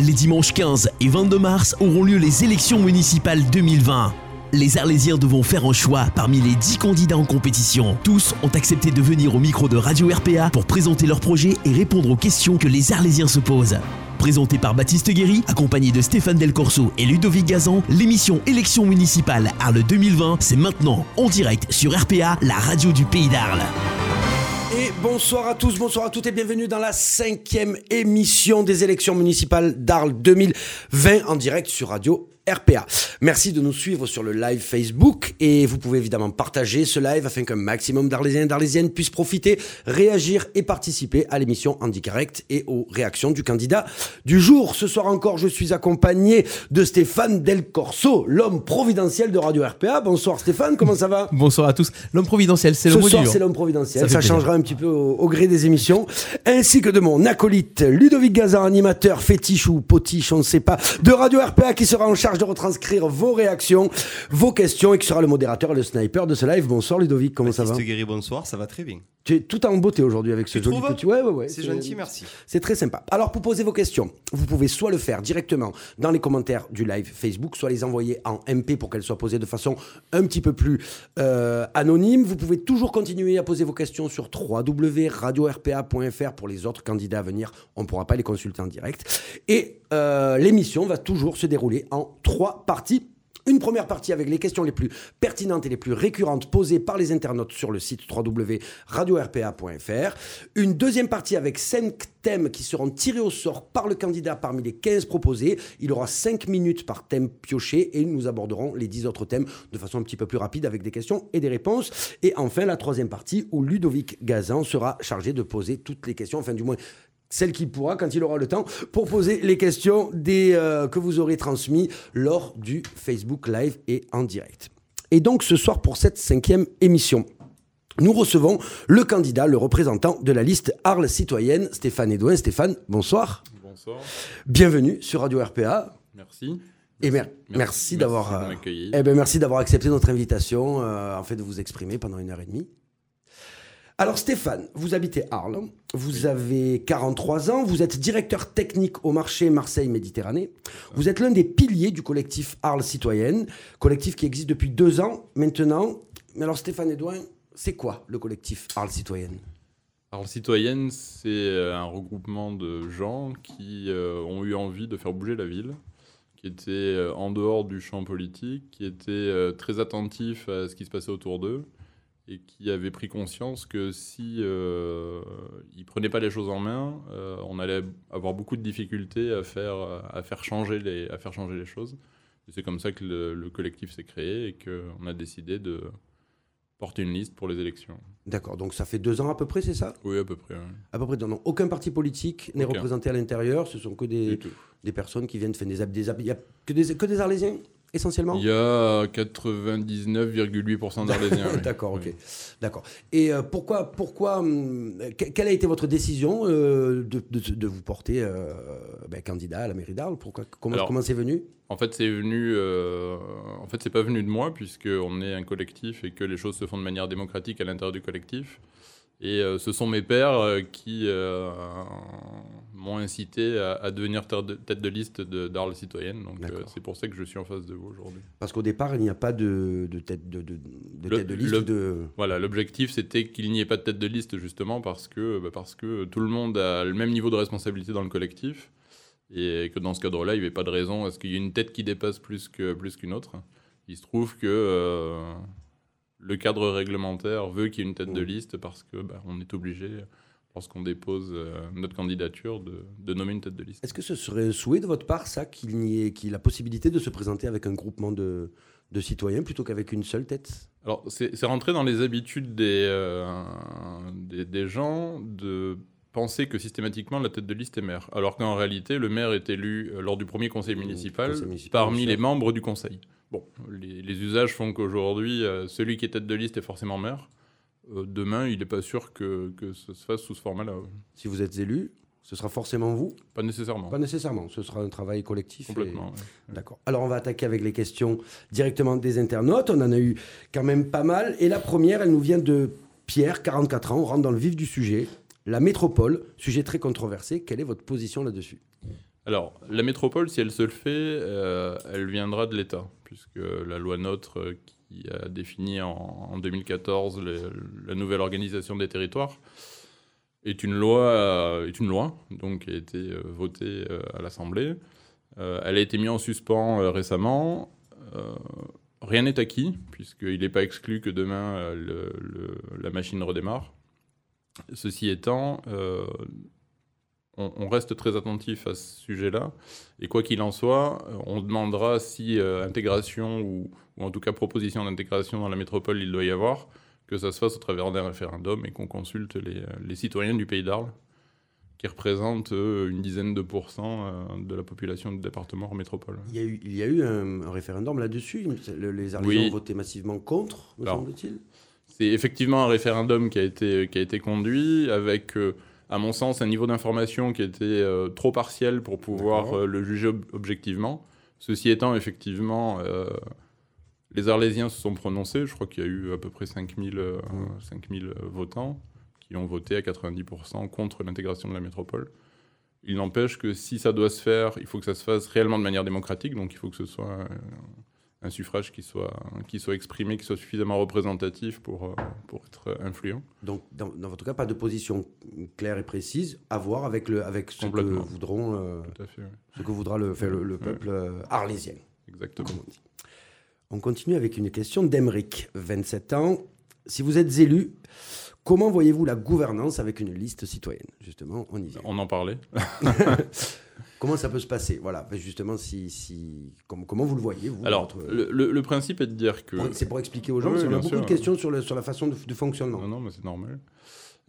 Les dimanches 15 et 22 mars auront lieu les élections municipales 2020. Les Arlésiens devront faire un choix parmi les 10 candidats en compétition. Tous ont accepté de venir au micro de Radio RPA pour présenter leur projet et répondre aux questions que les Arlésiens se posent. Présenté par Baptiste Guéry, accompagné de Stéphane Del Corso et Ludovic Gazan, l'émission Élections municipales Arles 2020, c'est maintenant en direct sur RPA, la radio du pays d'Arles. Bonsoir à tous, bonsoir à toutes et bienvenue dans la cinquième émission des élections municipales d'Arles 2020 en direct sur Radio RPA. Merci de nous suivre sur le live Facebook et vous pouvez évidemment partager ce live afin qu'un maximum d'Arlésiens et d'Arlésiennes puissent profiter, réagir et participer à l'émission en direct et aux réactions du candidat du jour. Ce soir encore, je suis accompagné de Stéphane Del Corso, l'homme providentiel de Radio RPA. Bonsoir Stéphane, comment ça va? Bonsoir à tous. L'homme providentiel, c'est le Ce soir, c'est l'homme providentiel. Ça changera un petit peu au, au gré des émissions. Ainsi que de mon acolyte Ludovic Gazan, animateur fétiche ou potiche, on ne sait pas, de Radio RPA qui sera en charge de retranscrire vos réactions, vos questions et qui sera le modérateur le sniper de ce live. Bonsoir Ludovic, comment ça va? Bonsoir, ça va très bien. Tu es tout en beauté aujourd'hui avec ce Tu joli petit. Ouais, ouais, ouais. C'est gentil, merci. C'est très sympa. Alors, pour poser vos questions, vous pouvez soit le faire directement dans les commentaires du live Facebook, soit les envoyer en MP pour qu'elles soient posées de façon un petit peu plus euh, anonyme. Vous pouvez toujours continuer à poser vos questions sur www.radio-rpa.fr pour les autres candidats à venir. On ne pourra pas les consulter en direct. Et euh, l'émission va toujours se dérouler en trois parties. Une première partie avec les questions les plus pertinentes et les plus récurrentes posées par les internautes sur le site www.radio-rpa.fr. Une deuxième partie avec cinq thèmes qui seront tirés au sort par le candidat parmi les 15 proposés. Il aura 5 minutes par thème pioché et nous aborderons les 10 autres thèmes de façon un petit peu plus rapide avec des questions et des réponses. Et enfin, la troisième partie où Ludovic Gazan sera chargé de poser toutes les questions, enfin du moins celle qu'il pourra quand il aura le temps pour poser les questions des, euh, que vous aurez transmis lors du Facebook Live et en direct. Et donc ce soir pour cette cinquième émission, nous recevons le candidat, le représentant de la liste Arles Citoyenne, Stéphane Edouin. Stéphane, bonsoir. Bonsoir, Bienvenue sur Radio RPA. merci. Et mer- merci, d'avoir euh, eh ben, merci d'avoir accepté notre invitation, euh, en fait de vous exprimer pendant une heure et demie. Alors Stéphane, vous habitez Arles, vous avez 43 ans, vous êtes directeur technique au marché Marseille-Méditerranée, vous êtes l'un des piliers du collectif Arles Citoyenne, collectif qui existe depuis deux ans maintenant. Mais alors Stéphane Edouin, c'est quoi le collectif Arles Citoyenne? Alors, Citoyenne, c'est euh, un regroupement de gens qui euh, ont eu envie de faire bouger la ville, qui étaient euh, en dehors du champ politique, qui étaient euh, très attentifs à ce qui se passait autour d'eux et qui avaient pris conscience que si euh, ils prenaient pas les choses en main, euh, on allait avoir beaucoup de difficultés à faire, à faire, changer, les, à faire changer les choses. Et c'est comme ça que le, le collectif s'est créé et qu'on a décidé de porter une liste pour les élections. D'accord, donc ça fait deux ans à peu près, c'est ça? Oui, à peu près. ouais. À peu près ans. Aucun parti politique n'est représenté à l'intérieur, ce sont que des, des personnes qui viennent faire des, il y a que des, que des Arlésiens? Essentiellement? Il y a 99,8% d'Arlésiens. oui. D'accord, ok. D'accord. Et euh, pourquoi, pourquoi hum, que- quelle a été votre décision euh, de, de- de vous porter euh, ben, candidat à la mairie d'Arles? Pourquoi Comment Alors- comment c'est venu? En fait, c'est venu. En fait, c'est pas venu de moi puisque on est un collectif et que les choses se font de manière démocratique à l'intérieur du collectif. Et euh, ce sont mes pères euh, qui euh, m'ont incité à, à devenir tête de, tête de liste de- d'Arles citoyenne. Donc, c'est pour ça que je suis en face de vous aujourd'hui. Parce qu'au départ, il n'y a pas de, de tête de, de, de Le- tête de liste. le- de... Voilà, l'objectif c'était qu'il n'y ait pas de tête de liste justement parce que, bah, parce que tout le monde a le même niveau de responsabilité dans le collectif et que dans ce cadre-là, il n'y avait pas de raison à ce qu'il y ait une tête qui dépasse plus que plus qu'une autre. Il se trouve que le cadre réglementaire veut qu'il y ait une tête de Mm. liste parce que bah, on est obligé, lorsqu'on dépose euh, notre candidature, de, de nommer une tête de liste. Est-ce que ce serait un souhait de votre part, ça, qu'il n'y ait, y ait la possibilité de se présenter avec un groupement de, de citoyens plutôt qu'avec une seule tête? Alors, c'est rentré dans les habitudes des, euh, des, des gens de penser que systématiquement la tête de liste est maire, alors qu'en réalité, le maire est élu euh, lors du premier conseil Mmh, municipal, conseil municipal, parmi les membres du conseil. Bon, les, les usages font qu'aujourd'hui, euh, celui qui est tête de liste est forcément maire. Euh, demain, il n'est pas sûr que, que ce se fasse sous ce format-là. Si vous êtes élu, ce sera forcément vous? Pas nécessairement. Pas nécessairement, ce sera un travail collectif. et- Complètement. D'accord. Alors on va attaquer avec les questions directement des internautes. On en a eu quand même pas mal. Et la première, elle nous vient de Pierre, 44 ans. On rentre dans le vif du sujet. La métropole, sujet très controversé. Quelle est votre position là-dessus? Alors, la métropole, si elle se le fait, euh, elle viendra de l'État, puisque la loi NOTRe euh, qui a défini en, en 2014 le- la nouvelle organisation des territoires est une loi, euh, est une loi donc, qui a été euh, votée à l'Assemblée. Elle a été mise en suspens récemment. Rien n'est acquis, puisqu'il n'est pas exclu que demain la machine redémarre. Ceci étant, on, on reste très attentif à ce sujet-là. Et quoi qu'il en soit, euh, on demandera si euh, intégration ou, ou en tout cas proposition d'intégration dans la métropole il doit y avoir, que ça se fasse au travers d'un référendum et qu'on consulte les, les citoyens du pays d'Arles, qui représentent euh, une dizaine de pourcents euh, de la population du département en métropole. Il y a eu, il y a eu un, référendum là-dessus. Le- les Arlésiens Oui. ont voté massivement contre, me semble-t-il. C'est effectivement un référendum qui a été, qui a été conduit avec, euh, à mon sens, un niveau d'information qui était euh, trop partiel pour pouvoir euh, le juger ob- objectivement. Ceci étant, effectivement, euh, les Arlésiens se sont prononcés. Je crois qu'il y a eu à peu près 5000 euh, 5000 votants qui ont voté à 90% contre l'intégration de la métropole. Il n'empêche que si ça doit se faire, il faut que ça se fasse réellement de manière démocratique, donc il faut que ce soit un, suffrage qui soit, qui soit exprimé, qui soit suffisamment représentatif pour, euh, pour être influent. Donc, dans, dans votre cas, pas de position claire et précise à voir avec, le, avec ce que voudront, euh, fait, oui. ce que voudra le, faire le, le peuple euh, arlésien. exactement. on. On continue avec une question d'Emeric, 27 ans. Si vous êtes élu, comment voyez-vous la gouvernance avec une liste citoyenne Justement, on y vient. On en parlait. Comment ça peut se passer? Voilà, justement, si, si, comment, comment vous le voyez vous, Alors, votre- le, le- le principe est de dire que... C'est pour expliquer aux gens, Oui, parce qu'on a beaucoup sûr. de questions sur, le, sur la façon de, de fonctionnement. Non, non, mais c'est normal.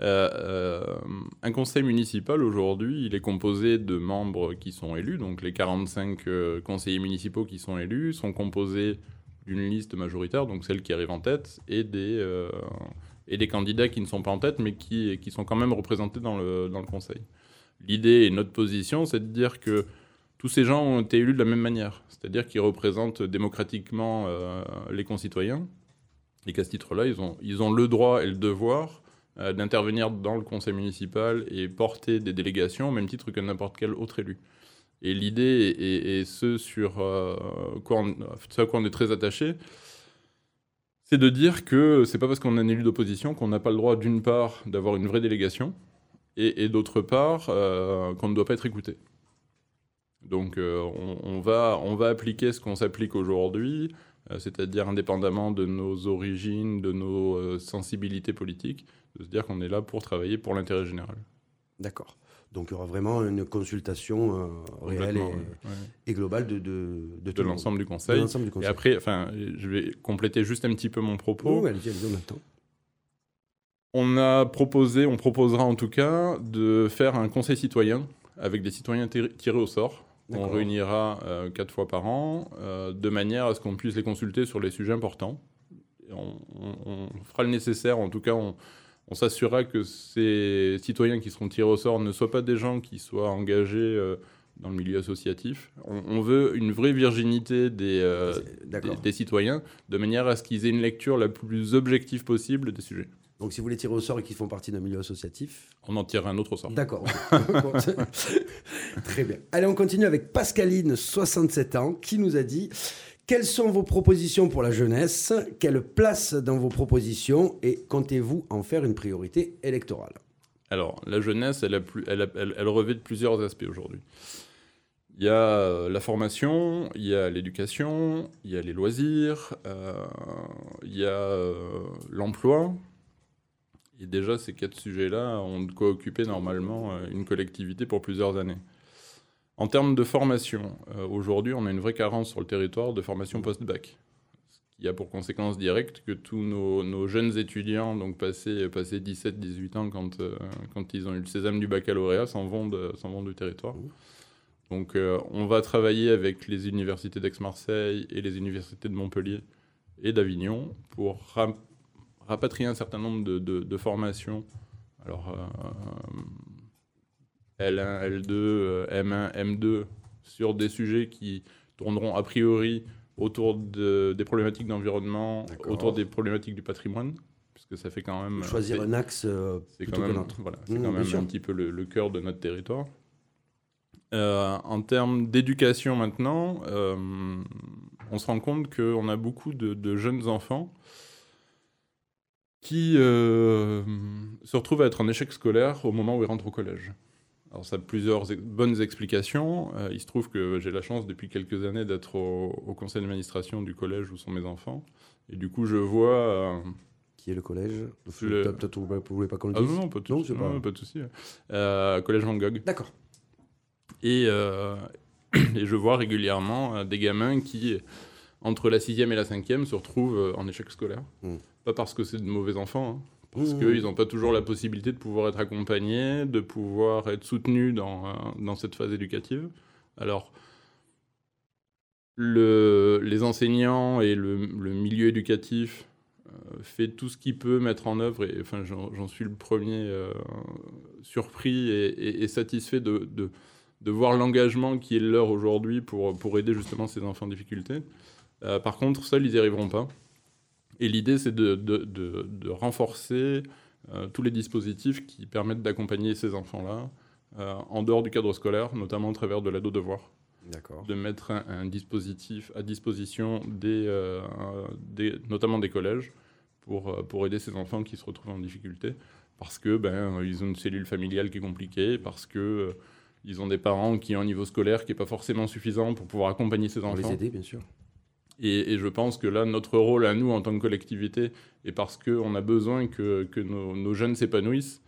Euh, euh, un conseil municipal aujourd'hui, il est composé de membres qui sont élus, donc les 45 euh, conseillers municipaux qui sont élus sont composés d'une liste majoritaire, donc celle qui arrive en tête, et des, et des candidats qui ne sont pas en tête, mais qui, qui sont quand même représentés dans le, dans le conseil. L'idée et notre position, c'est de dire que tous ces gens ont été élus de la même manière, c'est-à-dire qu'ils représentent démocratiquement euh, les concitoyens, et qu'à ce titre-là, ils ont, ils ont le droit et le devoir euh, d'intervenir dans le conseil municipal et porter des délégations au même titre que n'importe quel autre élu. Et l'idée, et, ce sur euh, ce à quoi on est très attaché, c'est de dire que c'est pas parce qu'on est un élu d'opposition qu'on n'a pas le droit, d'une part, d'avoir une vraie délégation, et, d'autre part, euh, qu'on ne doit pas être écouté. Donc euh, on, va, on va appliquer ce qu'on s'applique aujourd'hui, euh, c'est-à-dire indépendamment de nos origines, de nos sensibilités politiques, de se dire qu'on est là pour travailler pour l'intérêt général. D'accord. Donc il y aura vraiment une consultation euh, réelle et, ouais, et globale de, de, de, De tout le monde. l'ensemble du conseil. du Et conseil. après, enfin, je vais compléter juste un petit peu mon propos. Oui, allez-y, on a proposé, on proposera en tout cas, de faire un conseil citoyen avec des citoyens tir- tirés au sort. On réunira euh, quatre fois par an, euh, de manière à ce qu'on puisse les consulter sur les sujets importants. Et on, on- on fera le nécessaire, en tout cas, on, on s'assurera que ces citoyens qui seront tirés au sort ne soient pas des gens qui soient engagés euh, dans le milieu associatif. On, on veut une vraie virginité des, euh, C'est- des, citoyens, de manière à ce qu'ils aient une lecture la plus objective possible des sujets. Donc si vous les tirez au sort et qu'ils font partie d'un milieu associatif, On en tirera un autre au sort. D'accord. Très bien. Allez, on continue avec Pascaline, 67 ans, qui nous a dit Quelles sont vos propositions pour la jeunesse? Quelle place dans vos propositions? Et comptez-vous en faire une priorité électorale? Alors, la jeunesse, elle, revêt de plusieurs aspects aujourd'hui. Il y a euh, la formation, il y a l'éducation, il y a les loisirs, euh, il y a euh, l'emploi. Et déjà, ces quatre sujets-là ont occuper normalement une collectivité pour plusieurs années. En termes de formation, euh, aujourd'hui, on a une vraie carence sur le territoire de formation post-bac. Ce qui a pour conséquence directe que tous nos, nos jeunes étudiants, donc passés, passés 17-18 ans quand, euh, quand ils ont eu le sésame du baccalauréat, s'en vont, de- s'en vont du territoire. Donc euh, on va travailler avec les universités d'Aix-Marseille et les universités de Montpellier et d'Avignon pour ra- rapatrier un certain nombre de, de- de formations. Alors euh, L1, L2, euh, M1, M2 sur des sujets qui tourneront a priori autour de- des problématiques d'environnement, autour des problématiques du patrimoine, puisque ça fait quand même... Choisir un axe euh, c'est plutôt quand qu'un même, autre. voilà, c'est Mmh, quand même sûr. un petit peu le, le cœur de notre territoire. Euh, en termes d'éducation maintenant, euh, on se rend compte qu'on a beaucoup de, de jeunes enfants qui se retrouvent à être en échec scolaire au moment où ils rentrent au collège. Alors ça a plusieurs ex- bonnes explications. Euh, il se trouve que j'ai la chance depuis quelques années d'être au, au conseil d'administration du collège où sont mes enfants. Et du coup, je vois... euh, Qui est le collège? Le- Peut-être vous vous voulez pas qu'on le ah dise? non, non, pas de Non, souci. pas- pas de souci. Euh, collège Van Gogh. D'accord. Et, et je vois régulièrement des gamins qui, entre la sixième et la cinquième, se retrouvent en échec scolaire. Mm. Pas parce que c'est de mauvais enfants, hein, parce Mmh. qu'ils n'ont pas toujours la possibilité de pouvoir être accompagnés, de pouvoir être soutenus dans, euh, dans cette phase éducative. Alors, le- les enseignants et le, le milieu éducatif euh, fait tout ce qu'il peut mettre en œuvre, et enfin, j'en suis le premier euh, surpris et, et- et satisfait de, de- de voir l'engagement qui est le leur aujourd'hui pour, pour aider justement ces enfants en difficulté. Euh, par contre, seuls, ils n'y arriveront pas. Et l'idée, c'est de, de- de- de renforcer euh, tous les dispositifs qui permettent d'accompagner ces enfants-là euh, en dehors du cadre scolaire, notamment au travers de l'ado devoir D'accord. de mettre un, un dispositif à disposition des, euh, des- notamment des collèges pour, pour aider ces enfants qui se retrouvent en difficulté parce que ben ils ont une cellule familiale qui est compliquée parce que ils ont des parents qui ont un niveau scolaire qui n'est pas forcément suffisant pour pouvoir accompagner ces Pour les enfants. aider, bien sûr. Et, et je pense que là, notre rôle à nous en tant que collectivité, et parce qu'on a besoin que, que nos, nos jeunes s'épanouissent,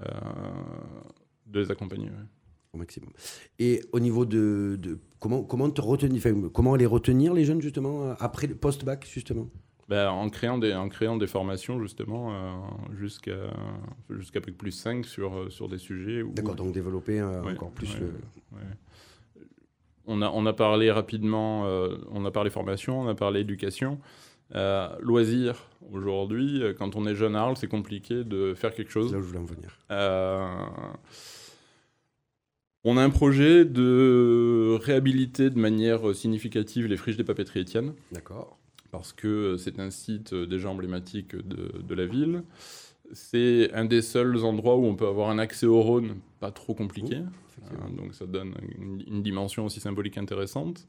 euh, de les accompagner. ouais. Au maximum. Et au niveau de, de- comment comment te retenir, enfin, comment les retenir les jeunes justement après le post-bac justement? Ben, en, créant des, en créant des formations, justement, euh, jusqu'à jusqu'à plus 5 sur, sur des sujets. D'accord, donc développer euh, Ouais, encore plus ouais. le. On, a, on a parlé rapidement, euh, on a parlé formation, on a parlé éducation. Euh, loisirs, aujourd'hui, euh, quand on est jeune à Arles, c'est compliqué de faire quelque chose. là où je voulais en venir. Euh, on a un projet de réhabiliter de manière significative les friches des papeteries Étienne D'accord. parce que c'est un site déjà emblématique de, de la ville. C'est un des seuls endroits où on peut avoir un accès au Rhône pas trop compliqué. Euh, donc ça donne une, une dimension aussi symbolique intéressante.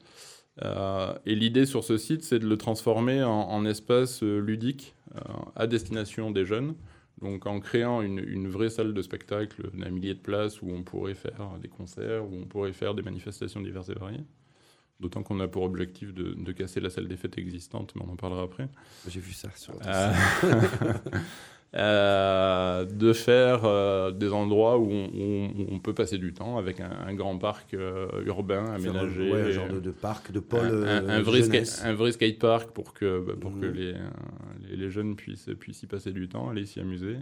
Euh, et l'idée sur ce site, c'est de le transformer en, en espace euh, ludique euh, à destination des jeunes. Donc en créant une, une vraie salle de spectacle d'un millier de places où on pourrait faire des concerts, où on pourrait faire des manifestations diverses et variées. D'autant qu'on a pour objectif de, de casser la salle des fêtes existante, mais on en parlera après. J'ai vu ça sur Euh. euh, de faire euh, des endroits où on, où on peut passer du temps avec un, un grand parc euh, urbain aménagé. ouais, un genre de, de parc, de pôle. un, un- un vrai ska- vrai skatepark pour que, bah, pour que Mhm. les, les, les jeunes puissent, puissent y passer du temps, aller s'y amuser.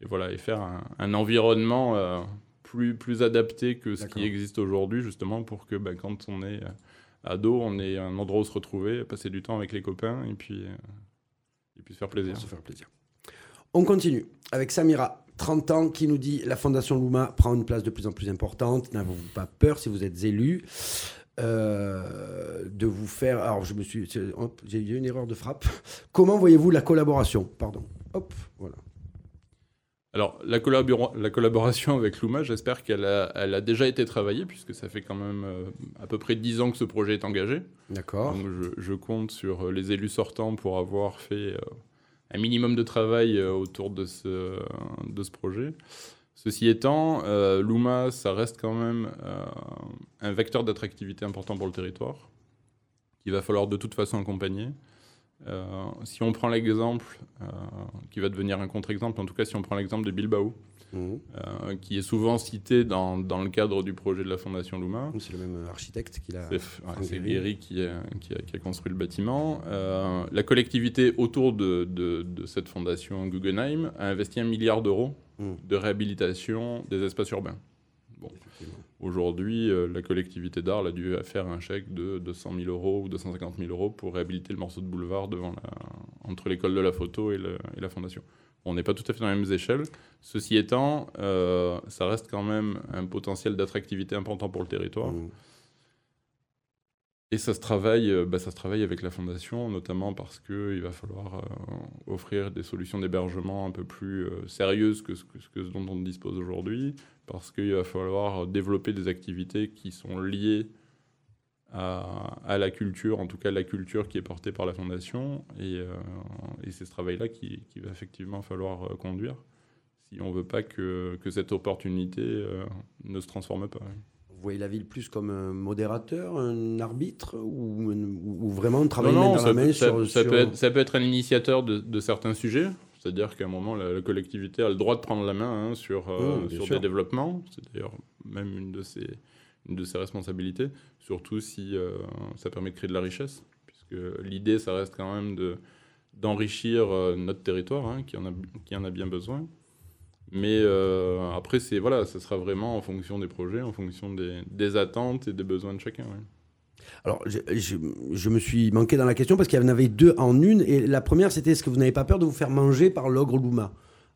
Et voilà, et faire un, environnement plus, plus adapté que ce qui existe aujourd'hui, justement, pour que bah, quand on est ado, on ait un endroit où se retrouver, passer du temps avec les copains et puis, et puis se faire plaisir. Se faire plaisir. On continue avec Samira, 30 ans, qui nous dit La Fondation Luma prend une place de plus en plus importante. N'avez-vous pas peur, si vous êtes élu, euh, de vous faire. Alors, je me suis. J'ai eu une erreur de frappe. Comment voyez-vous la collaboration? Pardon. Hop, voilà. Alors, la, collabora- la collaboration avec Luma, j'espère qu'elle a, elle a déjà été travaillée, puisque ça fait quand même euh, à peu près 10 ans que ce projet est engagé. D'accord. Donc, je, je compte sur les élus sortants pour avoir fait euh, un minimum de travail euh, autour de ce, de ce projet. Ceci étant, euh, Luma, ça reste quand même euh, un vecteur d'attractivité important pour le territoire, qu'il va falloir de toute façon accompagner. Euh, si on prend l'exemple, euh, qui va devenir un contre-exemple, en tout cas si on prend l'exemple de Bilbao, Mhm. euh, qui est souvent cité dans, dans le cadre du projet de la Fondation Luma, C'est le même architecte qui l'a. c'est Guéry. Qui a, qui, a, qui a construit le bâtiment. La collectivité autour de, de, de cette fondation Guggenheim a investi un milliard d'euros Mm. de réhabilitation des espaces urbains. Aujourd'hui, euh, la collectivité d'Arles a dû faire un chèque de 200 000 euros ou 250 000 euros pour réhabiliter le morceau de boulevard devant entre l'école de la photo et, la fondation. On n'est pas tout à fait dans les mêmes échelles. Ceci étant, euh, ça reste quand même un potentiel d'attractivité important pour le territoire. Mhm. Et ça se travaille, euh, bah, ça se travaille avec la fondation, notamment parce qu'il va falloir euh, offrir des solutions d'hébergement un peu plus euh, sérieuses que ce, dont on dispose aujourd'hui, parce qu'il va falloir développer des activités qui sont liées à, la culture, en tout cas la culture qui est portée par la fondation, et, c'est ce travail-là qui, va effectivement falloir conduire si on ne veut pas que, cette opportunité ne se transforme pas. Voyez la ville plus comme un modérateur, un arbitre, ou, ou vraiment travailler non, non, dans la main peut, sur, ça, Peut être, ça, peut être, un initiateur de, de certains sujets. C'est-à-dire qu'à un moment, la, la, collectivité a le droit de prendre la main hein, sur, euh, sur des développements. C'est d'ailleurs même une de, ses, une de ses responsabilités, surtout si euh, ça permet de créer de la richesse. Puisque l'idée, ça reste quand même d'enrichir euh, notre territoire, hein, qui, en a, qui en a bien besoin. Mais euh, après, c'est voilà, ça sera vraiment en fonction des projets, en fonction des, des attentes et des besoins de chacun. Ouais. Alors, je, je, je, me suis manqué dans la question parce qu'il y en avait deux en une. Et la première, c'était est-ce que vous n'avez pas peur de vous faire manger par l'ogre Louma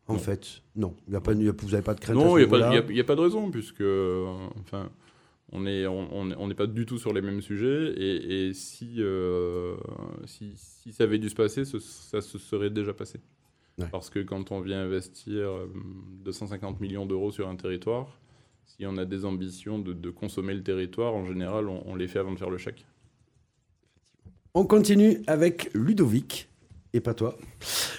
En non. fait, non. Y a pas, y a, vous n'avez pas de crainte Non, il n'y a, a, pas de raison, puisque. Euh, enfin. On n'est on, on, pas du tout sur les mêmes sujets et, et si, euh, si, si, ça avait dû se passer, ce, ça se serait déjà passé. Ouais. Parce que quand on vient investir 250 millions d'euros sur un territoire, si on a des ambitions de, de, consommer le territoire, en général, on, on, les fait avant de faire le chèque. On continue avec Ludovic, et pas toi.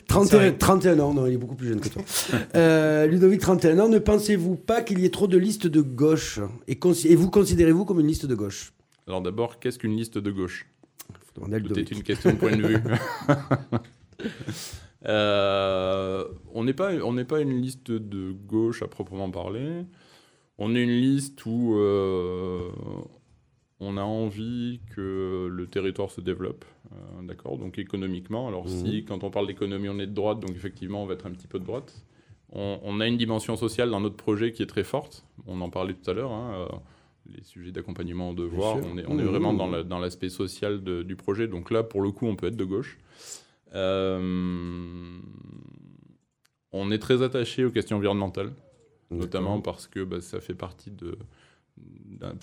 31, 31 ans, non, il est beaucoup plus jeune que toi. euh, Ludovic, 31 ans, ne pensez-vous pas qu'il y ait trop de listes de gauche Et, et vous considérez-vous comme une liste de gauche? Alors d'abord, qu'est-ce qu'une liste de gauche? C'est une question de point de vue. Euh, on n'est pas, on pas une liste de gauche à proprement parler. On est une liste où euh, on a envie que le territoire se développe, euh, d'accord. Donc économiquement. Alors mmh. si, quand on parle d'économie, on est de droite, donc effectivement, on va être un petit peu de droite. On, on, a une dimension sociale dans notre projet qui est très forte. On en parlait tout à l'heure. Hein, les sujets d'accompagnement au devoir, on est, on est, vraiment mmh. dans l'aspect la, social de, du projet. Donc là, pour le coup, on peut être de gauche. Euh, on est très attaché aux questions environnementales, notamment parce que bah, ça fait partie de,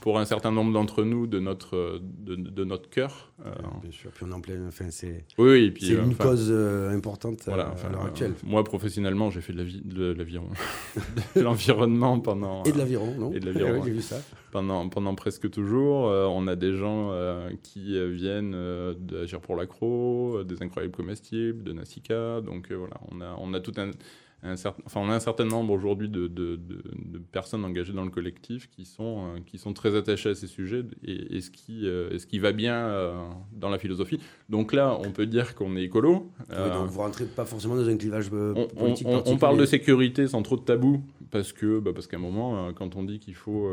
pour un certain nombre d'entre nous de notre de, de notre cœur. Euh... Bien sûr. Puis on en plein. Enfin, c'est. Oui, oui puis c'est une enfin, cause euh, importante voilà, enfin, à l'heure actuelle. Euh, moi, professionnellement, j'ai fait de l'aviron, de l'environnement pendant. Et de l'aviron, non Et de l'aviron. oui, j'ai vu ça. Pendant pendant presque toujours, euh, on a des gens euh, qui viennent d'agir pour l'accro, des incroyables comestibles, de Nasica. Donc voilà, on a on a tout un un certain, enfin, on a un certain nombre aujourd'hui de, de, de, de, personnes engagées dans le collectif qui sont, euh, qui sont très attachées à ces sujets et, et ce, qui, euh, ce qui va bien euh, dans la philosophie. Donc là, on peut dire qu'on est écolo. Oui, donc vous rentrez pas forcément dans un clivage on, politique. On, on, parle de sécurité sans trop de tabou parce que bah, parce qu'à un moment, quand on dit qu'il faut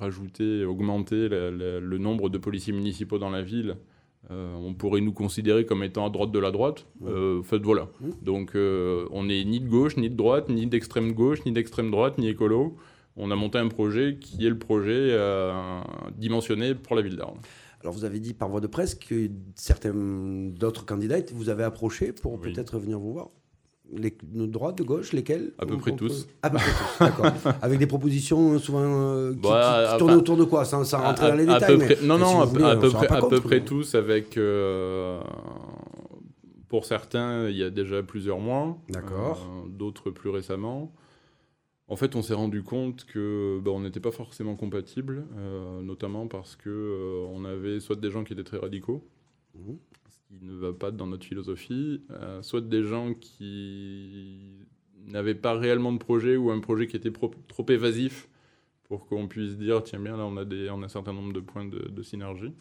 rajouter, augmenter la, la, le nombre de policiers municipaux dans la ville, euh, on pourrait nous considérer comme étant à droite de la droite. Euh, en fait, voilà. Mmh. Donc, euh, on n'est ni de gauche, ni de droite, ni d'extrême gauche, ni d'extrême droite, ni écolo. On a monté un projet qui est le projet euh, dimensionné pour la ville d'Arles. Alors, vous avez dit par voie de presse que certains d'autres candidats vous avez approché pour oui. peut-être venir vous voir les, de droite, de gauche, lesquels À peu près tous. À peu près tous, d'accord. Avec des propositions souvent euh, qui, bah, qui tournent enfin, autour de quoi? Sans, sans rentrer à, dans les détails. Peu près, mais, non, non, voulez, à, peu près, à peu près tous avec. Euh, pour certains, il y a déjà plusieurs mois. D'accord. Euh, D'autres plus récemment. En fait, on s'est rendu compte que bah, on n'était pas forcément compatibles, euh, notamment parce que on avait soit des gens qui étaient très radicaux, mmh qui ne va pas dans notre philosophie, euh, soit des gens qui n'avaient pas réellement de projet ou un projet qui était trop, évasif pour qu'on puisse dire tiens bien là on a, des, on a un certain nombre de points de, de synergie.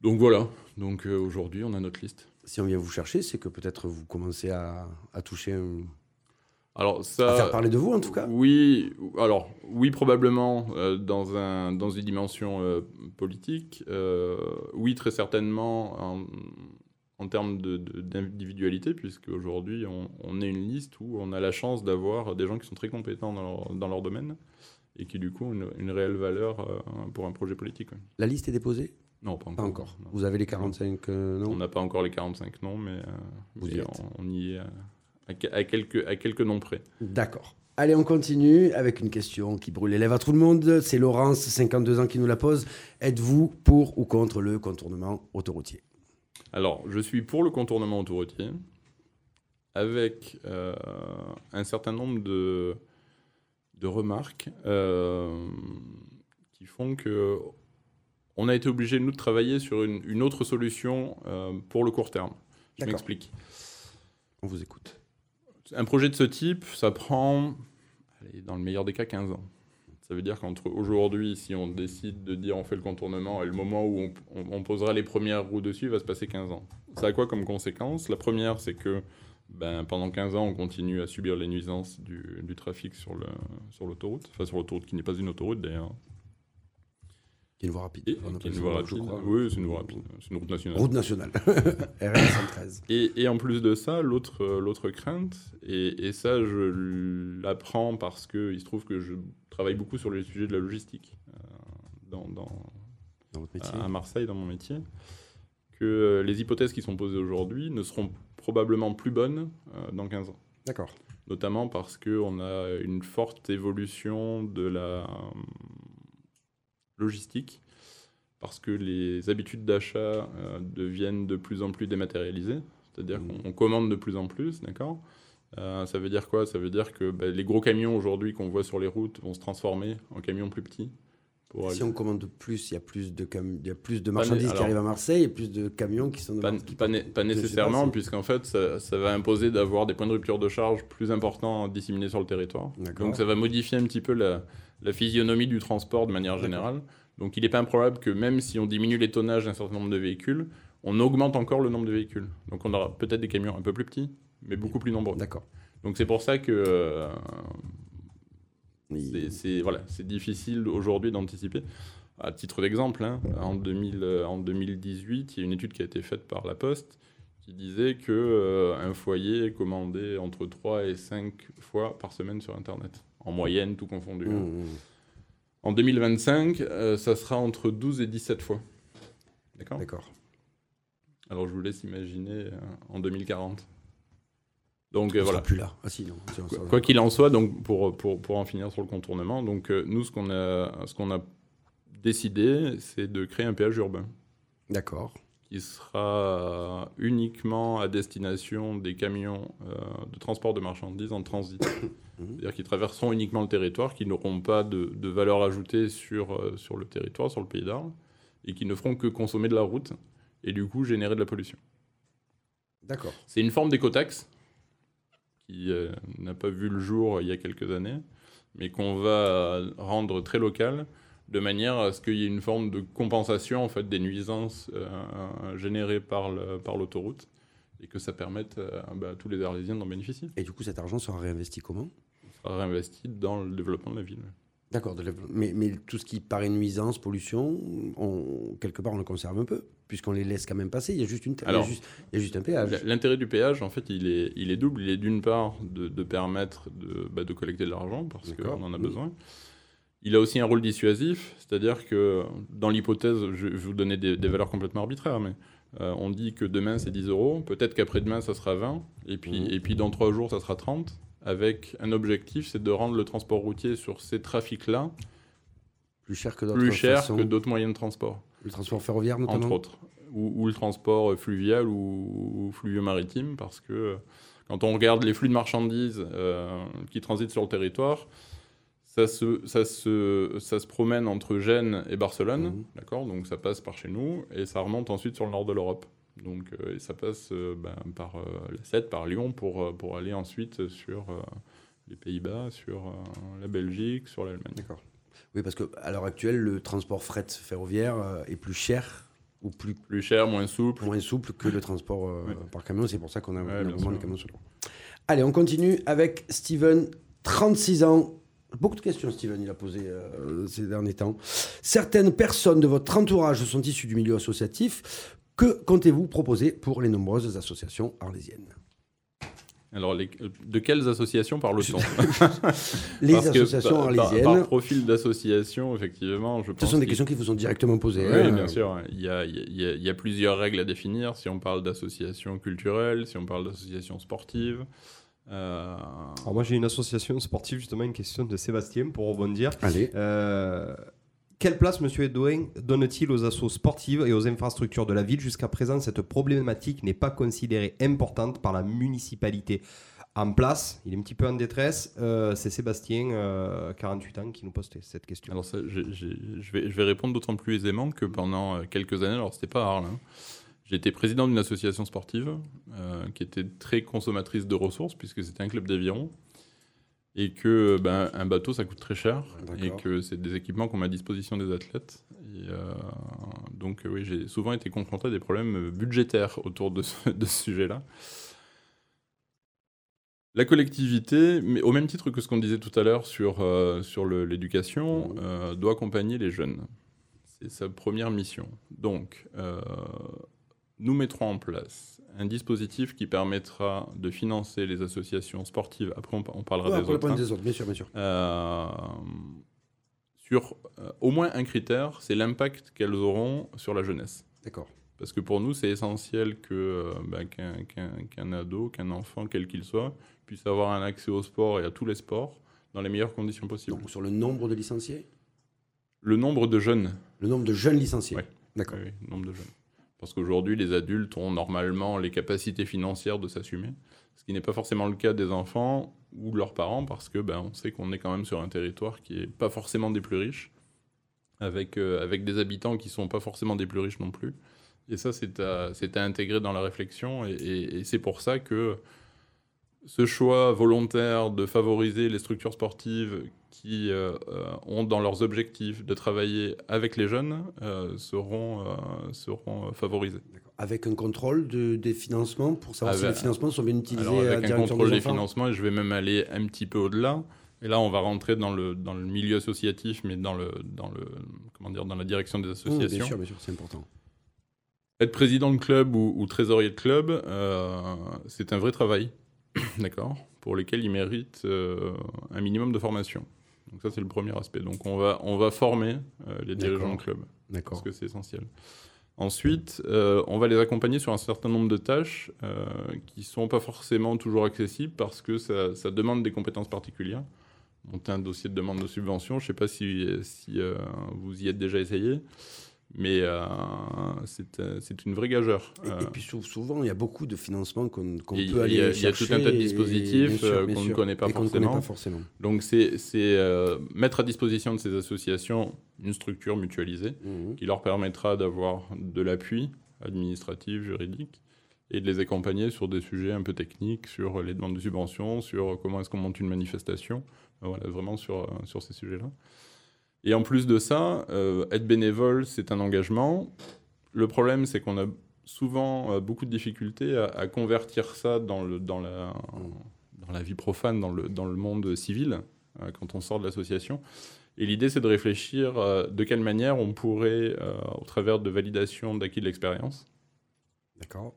Donc voilà, donc euh, aujourd'hui on a notre liste. Si on vient vous chercher, c'est que peut-être vous commencez à, à toucher un, alors ça, à faire parler de vous en tout cas Oui, alors oui probablement euh, dans, un, dans une dimension euh, politique, euh, oui très certainement en, en termes d'individualité, puisque aujourd'hui on, on, est une liste où on a la chance d'avoir des gens qui sont très compétents dans leur, dans leur domaine et qui du coup ont une, une réelle valeur pour un projet politique. Ouais. La liste est déposée? Non, pas encore. Pas encore. Vous avez les 45 euh, non On n'a pas encore les 45 non, mais, Vous mais y on, on, y est à, quelques, à quelques noms près. D'accord. Allez, on continue avec une question qui brûle les lèvres à tout le monde. C'est Laurence, 52 ans, qui nous la pose. Êtes-vous pour ou contre le contournement autoroutier? Alors, je suis pour le contournement autoroutier, avec euh, un certain nombre de, de remarques euh, qui font que on a été obligé, nous, de travailler sur une, une autre solution euh, pour le court terme. Je m'explique. On vous écoute. Un projet de ce type, ça prend, dans le meilleur des cas, 15 ans. Ça veut dire qu'entre aujourd'hui, si on décide de dire on fait le contournement, et le moment où on, posera les premières roues dessus, il va se passer 15 ans. Ça a quoi comme conséquence? La première, c'est que ben, pendant 15 ans, on continue à subir les nuisances du, trafic sur le- sur l'autoroute, enfin sur l'autoroute qui n'est pas une autoroute d'ailleurs. Qui est une voie rapide. Et- On qui appelle est ça, une voie je rapide. crois. Oui, c'est une voie rapide. C'est une route nationale. Route nationale. RN 113. Et, et en plus de ça, l'autre euh, l'autre crainte, et, et ça je l'apprends parce que il se trouve que je travaille beaucoup sur les sujets de la logistique euh, dans, dans- Dans votre métier. à Marseille dans mon métier, que euh, les hypothèses qui sont posées aujourd'hui ne seront probablement plus bonnes euh, dans 15 ans. D'accord. Notamment parce qu'on a une forte évolution de la euh, logistique, parce que les habitudes d'achat euh, deviennent de plus en plus dématérialisées, c'est-à-dire Mhm. qu'on on commande de plus en plus, d'accord? Euh, Ça veut dire quoi? Ça veut dire que bah, les gros camions aujourd'hui qu'on voit sur les routes vont se transformer en camions plus petits. Pour Si aller- on commande plus, il y a plus de, cam- il y a plus de marchandises né- qui alors- arrivent à Marseille et plus de camions qui sont de Pas, Marseille. pas pas nécessairement, puisqu'en fait, ça, ça va imposer d'avoir des points de rupture de charge plus importants disséminés sur le territoire. Donc ça va modifier un petit peu la, la physionomie du transport de manière générale. Donc il n'est pas improbable que même si on diminue les tonnages d'un certain nombre de véhicules, on augmente encore le nombre de véhicules. Donc on aura peut-être des camions un peu plus petits, mais beaucoup plus nombreux. D'accord. Donc c'est pour ça que euh, c'est- c'est voilà, c'est difficile aujourd'hui d'anticiper. À titre d'exemple, hein, en, 2000, euh, en 2018, il y a une étude qui a été faite par La Poste qui disait que euh, un foyer commandait entre 3 et 5 fois par semaine sur Internet, en moyenne, tout confondu. Mmh, hein. mmh. En 2025, euh, ça sera entre 12 et 17 fois. D'accord? D'accord. Alors je vous laisse imaginer euh, en 2040. Donc euh, On voilà. sera plus là. Ah si, non. si, on Quoi- sera- Quoi qu'il en soit, donc pour, pour, pour en finir sur le contournement, donc euh, nous ce qu'on a ce qu'on a décidé, c'est de créer un péage urbain D'accord. Qui sera uniquement à destination des camions euh, de transport de marchandises en transit. C'est-à-dire qu'ils traverseront uniquement le territoire, qui n'auront pas de, de valeur ajoutée sur, euh, sur le territoire, sur le pays d'Arles, et qui ne feront que consommer de la route et du coup générer de la pollution. D'accord. C'est une forme d'écotaxe qui euh, n'a pas vu le jour il y a quelques années, mais qu'on va rendre très locale de manière à ce qu'il y ait une forme de compensation en fait des nuisances euh, générées par l'autoroute et que ça permette euh, bah, à tous les Arlésiens d'en bénéficier. Et du coup, cet argent sera réinvesti comment? Sera réinvesti dans le développement de la ville. D'accord. Mais, mais tout ce qui paraît nuisance, pollution, on, quelque part, on le conserve un peu, puisqu'on les laisse quand même passer. Il y a juste, une, il y a Alors, juste, il y a juste un péage. L'intérêt du péage, en fait, il est, il est double. Il est d'une part de, de permettre de, bah, de collecter de l'argent, parce qu'on en a besoin. Il a aussi un rôle dissuasif, c'est-à-dire que dans l'hypothèse, je, je vais vous donner des, des valeurs complètement arbitraires, mais euh, on dit que demain c'est 10 euros, peut-être qu'après-demain ça sera 20, et puis, Mhm. et puis dans 3 jours ça sera 30, avec un objectif, c'est de rendre le transport routier sur ces trafics-là Plus cher que d'autres plus cher que d'autres moyens de transport. Le transport ferroviaire, notamment. Entre autres, ou, ou le transport fluvial ou, ou fluvio-maritime, parce que euh, quand on regarde les flux de marchandises euh, qui transitent sur le territoire, ça se, ça, se, ça se promène entre Gênes et Barcelone, Mhm. d'accord Donc ça passe par chez nous, et ça remonte ensuite sur le nord de l'Europe. Donc euh, et ça passe euh, ben, par euh, la 7, par Lyon, pour, pour aller ensuite sur les Pays-Bas, sur la Belgique, sur l'Allemagne. D'accord. Oui, parce qu'à l'heure actuelle, le transport fret ferroviaire est plus cher ou plus Plus cher, moins souple. moins souple que le transport Ouais. par camion. C'est pour ça qu'on a, Ouais, a sûr. des camions. Allez, on continue avec Steven, 36 ans. Beaucoup de questions, Steven, il a posé euh, ces derniers temps. Certaines personnes de votre entourage sont issues du milieu associatif. Que comptez-vous proposer pour les nombreuses associations arlésiennes? Alors, les- de quelles associations parle-t-on? Les Parce que associations par- par- arlésiennes. Par, profil d'association, effectivement, je pense. Ce sont des questions qui vous sont directement posées. Oui, hein. bien sûr. Il y, a, il, y a, il y a plusieurs règles à définir. Si on parle d'association culturelle, si on parle d'association sportive, Euh, Alors moi j'ai une association sportive, justement une question de Sébastien pour rebondir. Allez. Euh, quelle place M. Edouin donne-t-il aux assos sportives et aux infrastructures de la ville? Jusqu'à présent, cette problématique n'est pas considérée importante par la municipalité. En place, il est un petit peu en détresse. Euh, c'est Sébastien, euh, 48 ans, qui nous pose cette question. Alors ça, je vais, je vais répondre d'autant plus aisément que pendant quelques années, alors c'était pas à Arles, hein, été président d'une association sportive euh, qui était très consommatrice de ressources puisque c'était un club d'aviron et que ben, un bateau ça coûte très cher et que c'est des équipements qu'on met à disposition des athlètes. Et, euh, donc oui, j'ai souvent été confronté à des problèmes budgétaires autour de ce, de ce sujet-là. La collectivité, mais au même titre que ce qu'on disait tout à l'heure sur, euh, sur l'éducation, euh, doit accompagner les jeunes. C'est sa première mission. Donc, nous mettrons en place un dispositif qui permettra de financer les associations sportives. Après, on, on parlera Ouais, des le autres. hein. des autres, bien sûr, bien sûr. Euh, sur euh, au moins un critère, c'est l'impact qu'elles auront sur la jeunesse. D'accord. Parce que pour nous, c'est essentiel que, euh, bah, qu'un, ado, qu'un enfant, quel qu'il soit, puisse avoir un accès au sport et à tous les sports dans les meilleures conditions possibles. Donc, sur le nombre de licenciés? Le nombre de jeunes. Le nombre de jeunes licenciés? Ouais. D'accord. Oui, oui, nombre de jeunes. Parce qu'aujourd'hui, les adultes ont normalement les capacités financières de s'assumer, ce qui n'est pas forcément le cas des enfants ou de leurs parents, parce que ben, on sait qu'on est quand même sur un territoire qui n'est pas forcément des plus riches, avec, euh, avec des habitants qui ne sont pas forcément des plus riches non plus. Et ça, c'est à, à intégrer dans la réflexion, et c'est pour ça que ce choix volontaire de favoriser les structures sportives qui euh, ont dans leurs objectifs de travailler avec les jeunes euh, seront, euh, seront favorisés. Avec un contrôle de, des financements pour savoir si Avec- les financements sont bien utilisés Alors à avec un contrôle des financements, et je vais même aller un petit peu au-delà. Et là, on va rentrer dans le, dans le milieu associatif, mais dans, le, dans, le, comment dire, dans la direction des associations. Bien sûr, bien sûr, c'est important. Être président de club ou, ou trésorier de club, euh, c'est un vrai travail, d'accord, pour lequel il mérite euh, un minimum de formation. Donc ça, c'est le premier aspect. Donc on va, on va former euh, les dirigeants de club, parce que c'est essentiel. Ensuite, euh, on va les accompagner sur un certain nombre de tâches qui sont pas forcément toujours accessibles parce que ça, ça demande des compétences particulières. Monter un dossier de demande de subvention, je ne sais pas si, si vous y êtes déjà essayé, mais euh, c'est euh, c'est une vraie gageure. Et, Euh, et puis sou- souvent, il y a beaucoup de financements qu'on il peut aller il y a chercher. tout un tas de dispositifs, euh, qu'on ne connaît ne connaît forcément. pas forcément. donc c'est euh, mettre à disposition de ces associations une structure mutualisée Mhm. qui leur permettra d'avoir de l'appui administratif, juridique, et de les accompagner sur des sujets un peu techniques, sur les demandes de subventions, sur comment est-ce qu'on monte une manifestation, voilà, vraiment sur, sur ces sujets-là. Et en plus de ça, euh, être bénévole, c'est un engagement. Le problème, c'est qu'on a souvent euh, beaucoup de difficultés à, à convertir ça dans, le, dans, la, dans la vie profane, dans le, dans le monde civil, euh, quand on sort de l'association. Et l'idée, c'est de réfléchir de quelle manière on pourrait, au travers de validation d'acquis de l'expérience,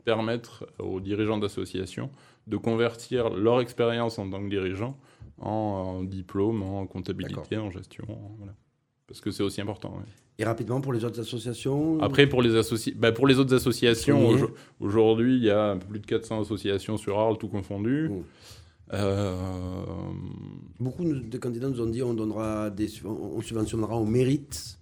permettre aux dirigeants d'associations de convertir leur expérience en tant que dirigeant en, en diplôme, en comptabilité, en gestion. voilà. Parce que c'est aussi important. ouais. Et rapidement, pour les autres associations Après, pour les, associ- bah, pour les autres associations, aujourd'hui, il y a un peu plus de 400 associations sur Arles, tout confondu. Mm. Euh, Beaucoup de candidats nous ont dit on donnera des, on on subventionnera au mérite.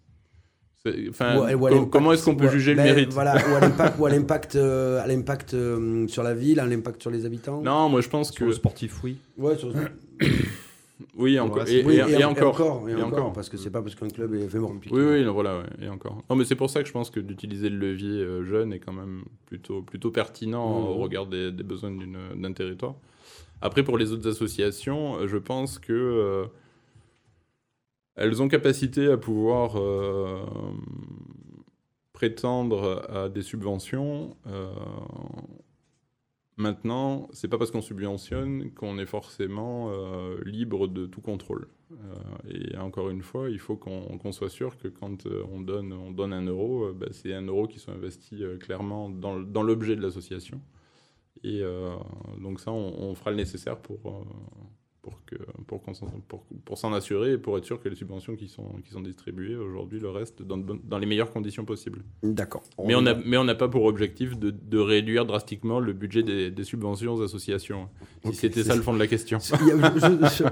c'est- enfin, Ou à- ou à com- l'impact. comment est-ce qu'on peut juger ben, le mérite? Voilà, ou à l'impact, ou à l'impact, euh, à l'impact euh, sur la ville, à l'impact sur les habitants? Non, moi je pense Sur que le sportif, oui. Ouais, sur- oui, encore, Ouais, et, oui, et- et en- encore, et et encore, encore. parce que c'est pas parce qu'un club est fait bon. Oui, oui, non, voilà, ouais, et encore. Non, mais c'est pour ça que je pense que d'utiliser le levier euh, jeune est quand même plutôt, plutôt pertinent Mhm. au regard des, des besoins d'un territoire. Après, pour les autres associations, euh, je pense que euh, elles ont capacité à pouvoir euh, prétendre à des subventions. Maintenant, c'est pas parce qu'on subventionne qu'on est forcément euh, libre de tout contrôle. Euh, et encore une fois, il faut qu'on soit sûr que quand euh, on, donne, on donne un euro, bah, c'est un euro qui soit investi clairement dans, l'objet de l'association. Et donc ça, on, fera le nécessaire pour, pour pour, que, pour, qu'on s'en- pour, pour s'en assurer et pour être sûr que les subventions qui sont, qui sont distribuées aujourd'hui le restent dans, dans les meilleures conditions possibles. D'accord. Mais on a- mais on n'a pas pour objectif de, de réduire drastiquement le budget des, des subventions aux associations. Si c'était ça le fond de la question.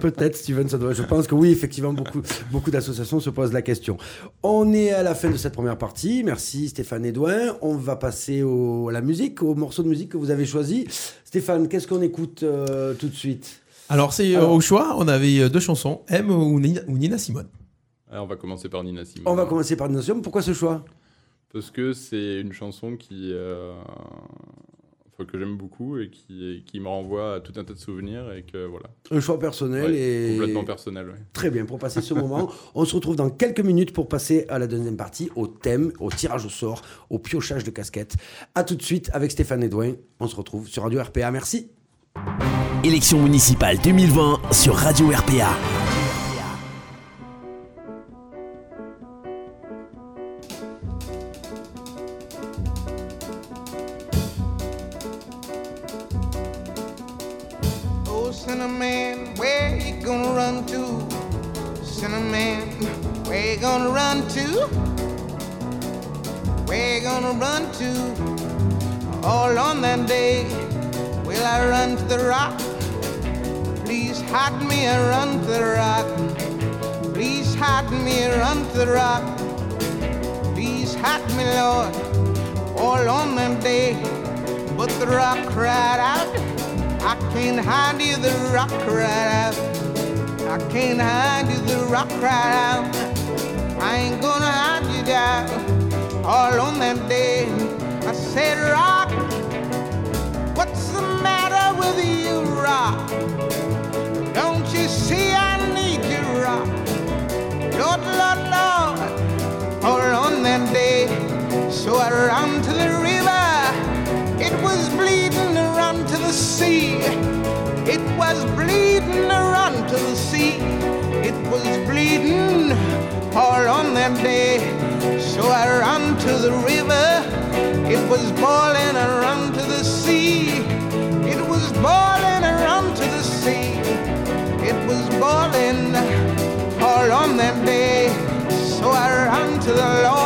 Peut-être, Steven, ça doit. Je pense que oui, effectivement, beaucoup, beaucoup d'associations se posent la question. On est à la fin de cette première partie. Merci Stéphane Edouin. On va passer au- à la musique, au morceau de musique que vous avez choisi. Stéphane, qu'est-ce qu'on écoute euh, tout de suite? Alors, c'est euh, Alors- au choix, on avait euh, deux chansons, M ou Nina, ou Nina Simone. Alors, on va commencer par Nina Simone. On va commencer par une notion. Pourquoi ce choix? Parce que c'est une chanson qui, euh, enfin, que j'aime beaucoup et qui, qui me renvoie à tout un tas de souvenirs et que voilà. Un choix personnel Ouais, et. Complètement personnel. ouais. Très bien, pour passer ce moment, on se retrouve dans quelques minutes pour passer à la deuxième partie, au thème, au tirage au sort, au piochage de casquettes. A tout de suite avec Stéphane Edouin. On se retrouve sur Radio RPA. Merci. Élection municipale 2020 sur Radio RPA. Oh, Cinnamon, where you gonna run to? Cinnamon, where you gonna run to? Where you gonna run to? All on that day, will I run to the rock? Please hide me to the rock. Please hide me to the rock. Please hide me, Lord, all on that day. But the rock cried out. I can't hide you, the rock cried out. I can't hide you, the rock cried out. I ain't gonna hide you down. All on that day, I said, Rock, what's the matter with you, Rock? Rock? Lord, Lord, Lord, all on that day. So I ran to the river. It was bleeding run to the sea. It was bleeding run to the sea. It was bleeding all on that day. So I ran to the river. It was boiling run to the sea. It was boiling run to the sea. It was boiling on that day. So I ran to the Lord.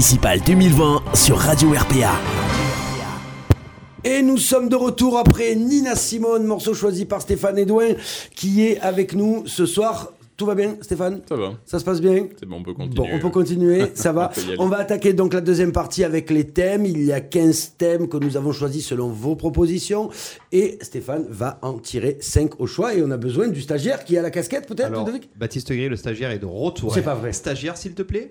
Élection municipale 2020 sur Radio RPA. Et nous sommes de retour après Nina Simone, morceau choisi par Stéphane Edouin, qui est avec nous ce soir. Tout va bien, Stéphane? Ça va, Ça se passe bien? C'est bon, on peut continuer. Bon, on peut continuer, ça va. On. On va attaquer donc la deuxième partie avec les thèmes. Il y a 15 thèmes que nous avons choisis selon vos propositions. Et Stéphane va en tirer 5 au choix. Et on a besoin du stagiaire qui a la casquette, peut-être, Baptiste Gray, le stagiaire, est de retour. C'est pas vrai. Stagiaire, s'il te plaît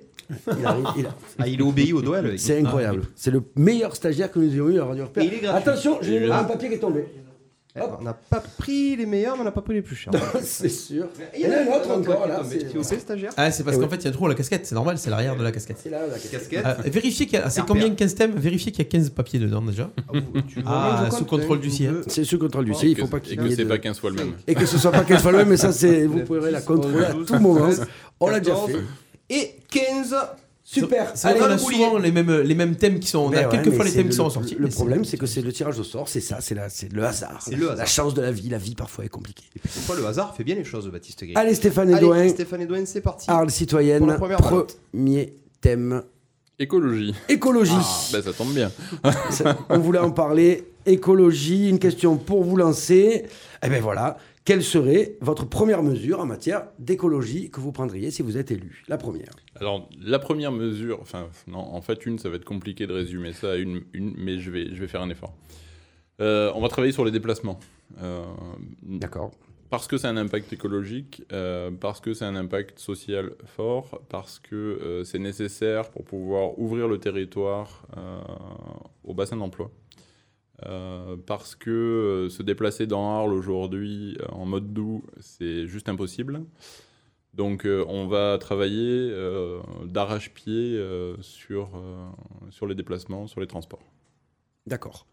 Il arrive, il a- Ah, il est obéi au doigt, le C'est incroyable. C'est le meilleur stagiaire que nous ayons eu à Radio gratuit. Attention, j'ai Ah. un papier qui est tombé. Eh, On n'a pas pris les meilleurs, mais on n'a pas pris les plus chers. c'est sûr. Il y en a un autre encore, là. C'est stagiaire. Ah, c'est parce Eh qu'en oui. fait, il y a trop la casquette, c'est normal, c'est l'arrière de la casquette. c'est là, la casquette. Euh, vérifiez qu'il y a. C'est combien 15 thèmes Vérifiez qu'il y a 15 papiers dedans déjà. Ah, que je sous contrôle du ciel. C'est sous contrôle du Et C, il que- faut pas qu'il que y ait de- pas 15 fois le même. Et que ce soit pas qu'elle soit le même, mais ça, c'est, vous pourrez la contrôler à tout moment. On l'a déjà 14 fait. Et 15. Super. C'est vrai Allez, qu'on a souvent les mêmes, les mêmes thèmes qui sont. On a ouais, quelques fois les thèmes le- qui sont ressortis. Le problème, c'est que c'est le tirage au sort, c'est ça, c'est, la, c'est le hasard. C'est le La hasard. chance de la vie, la vie parfois est compliquée. Et puis, parfois, le hasard fait bien les choses, Baptiste Gray. Allez, Stéphane Allez, Edouin, Stéphane Edouin, c'est parti. Arles citoyenne, Pour la première valette. premier thème, Écologie. écologie. Ben, ça tombe bien. Ça, On voulait en parler. Écologie, une question pour vous lancer. Eh bien voilà, quelle serait votre première mesure en matière d'écologie que vous prendriez si vous êtes élu? La première. Alors, la première mesure, enfin, non, en fait, une, ça va être compliqué de résumer ça à une, une mais je vais, je vais faire un effort. Euh, on va travailler sur les déplacements. Euh, D'accord. parce que c'est un impact écologique, euh, parce que c'est un impact social fort, parce que c'est nécessaire pour pouvoir ouvrir le territoire au bassin d'emploi. Euh, parce que euh, se déplacer dans Arles aujourd'hui euh, en mode doux, c'est juste impossible. Donc on va travailler d'arrache-pied sur, sur les déplacements, sur les transports. D'accord.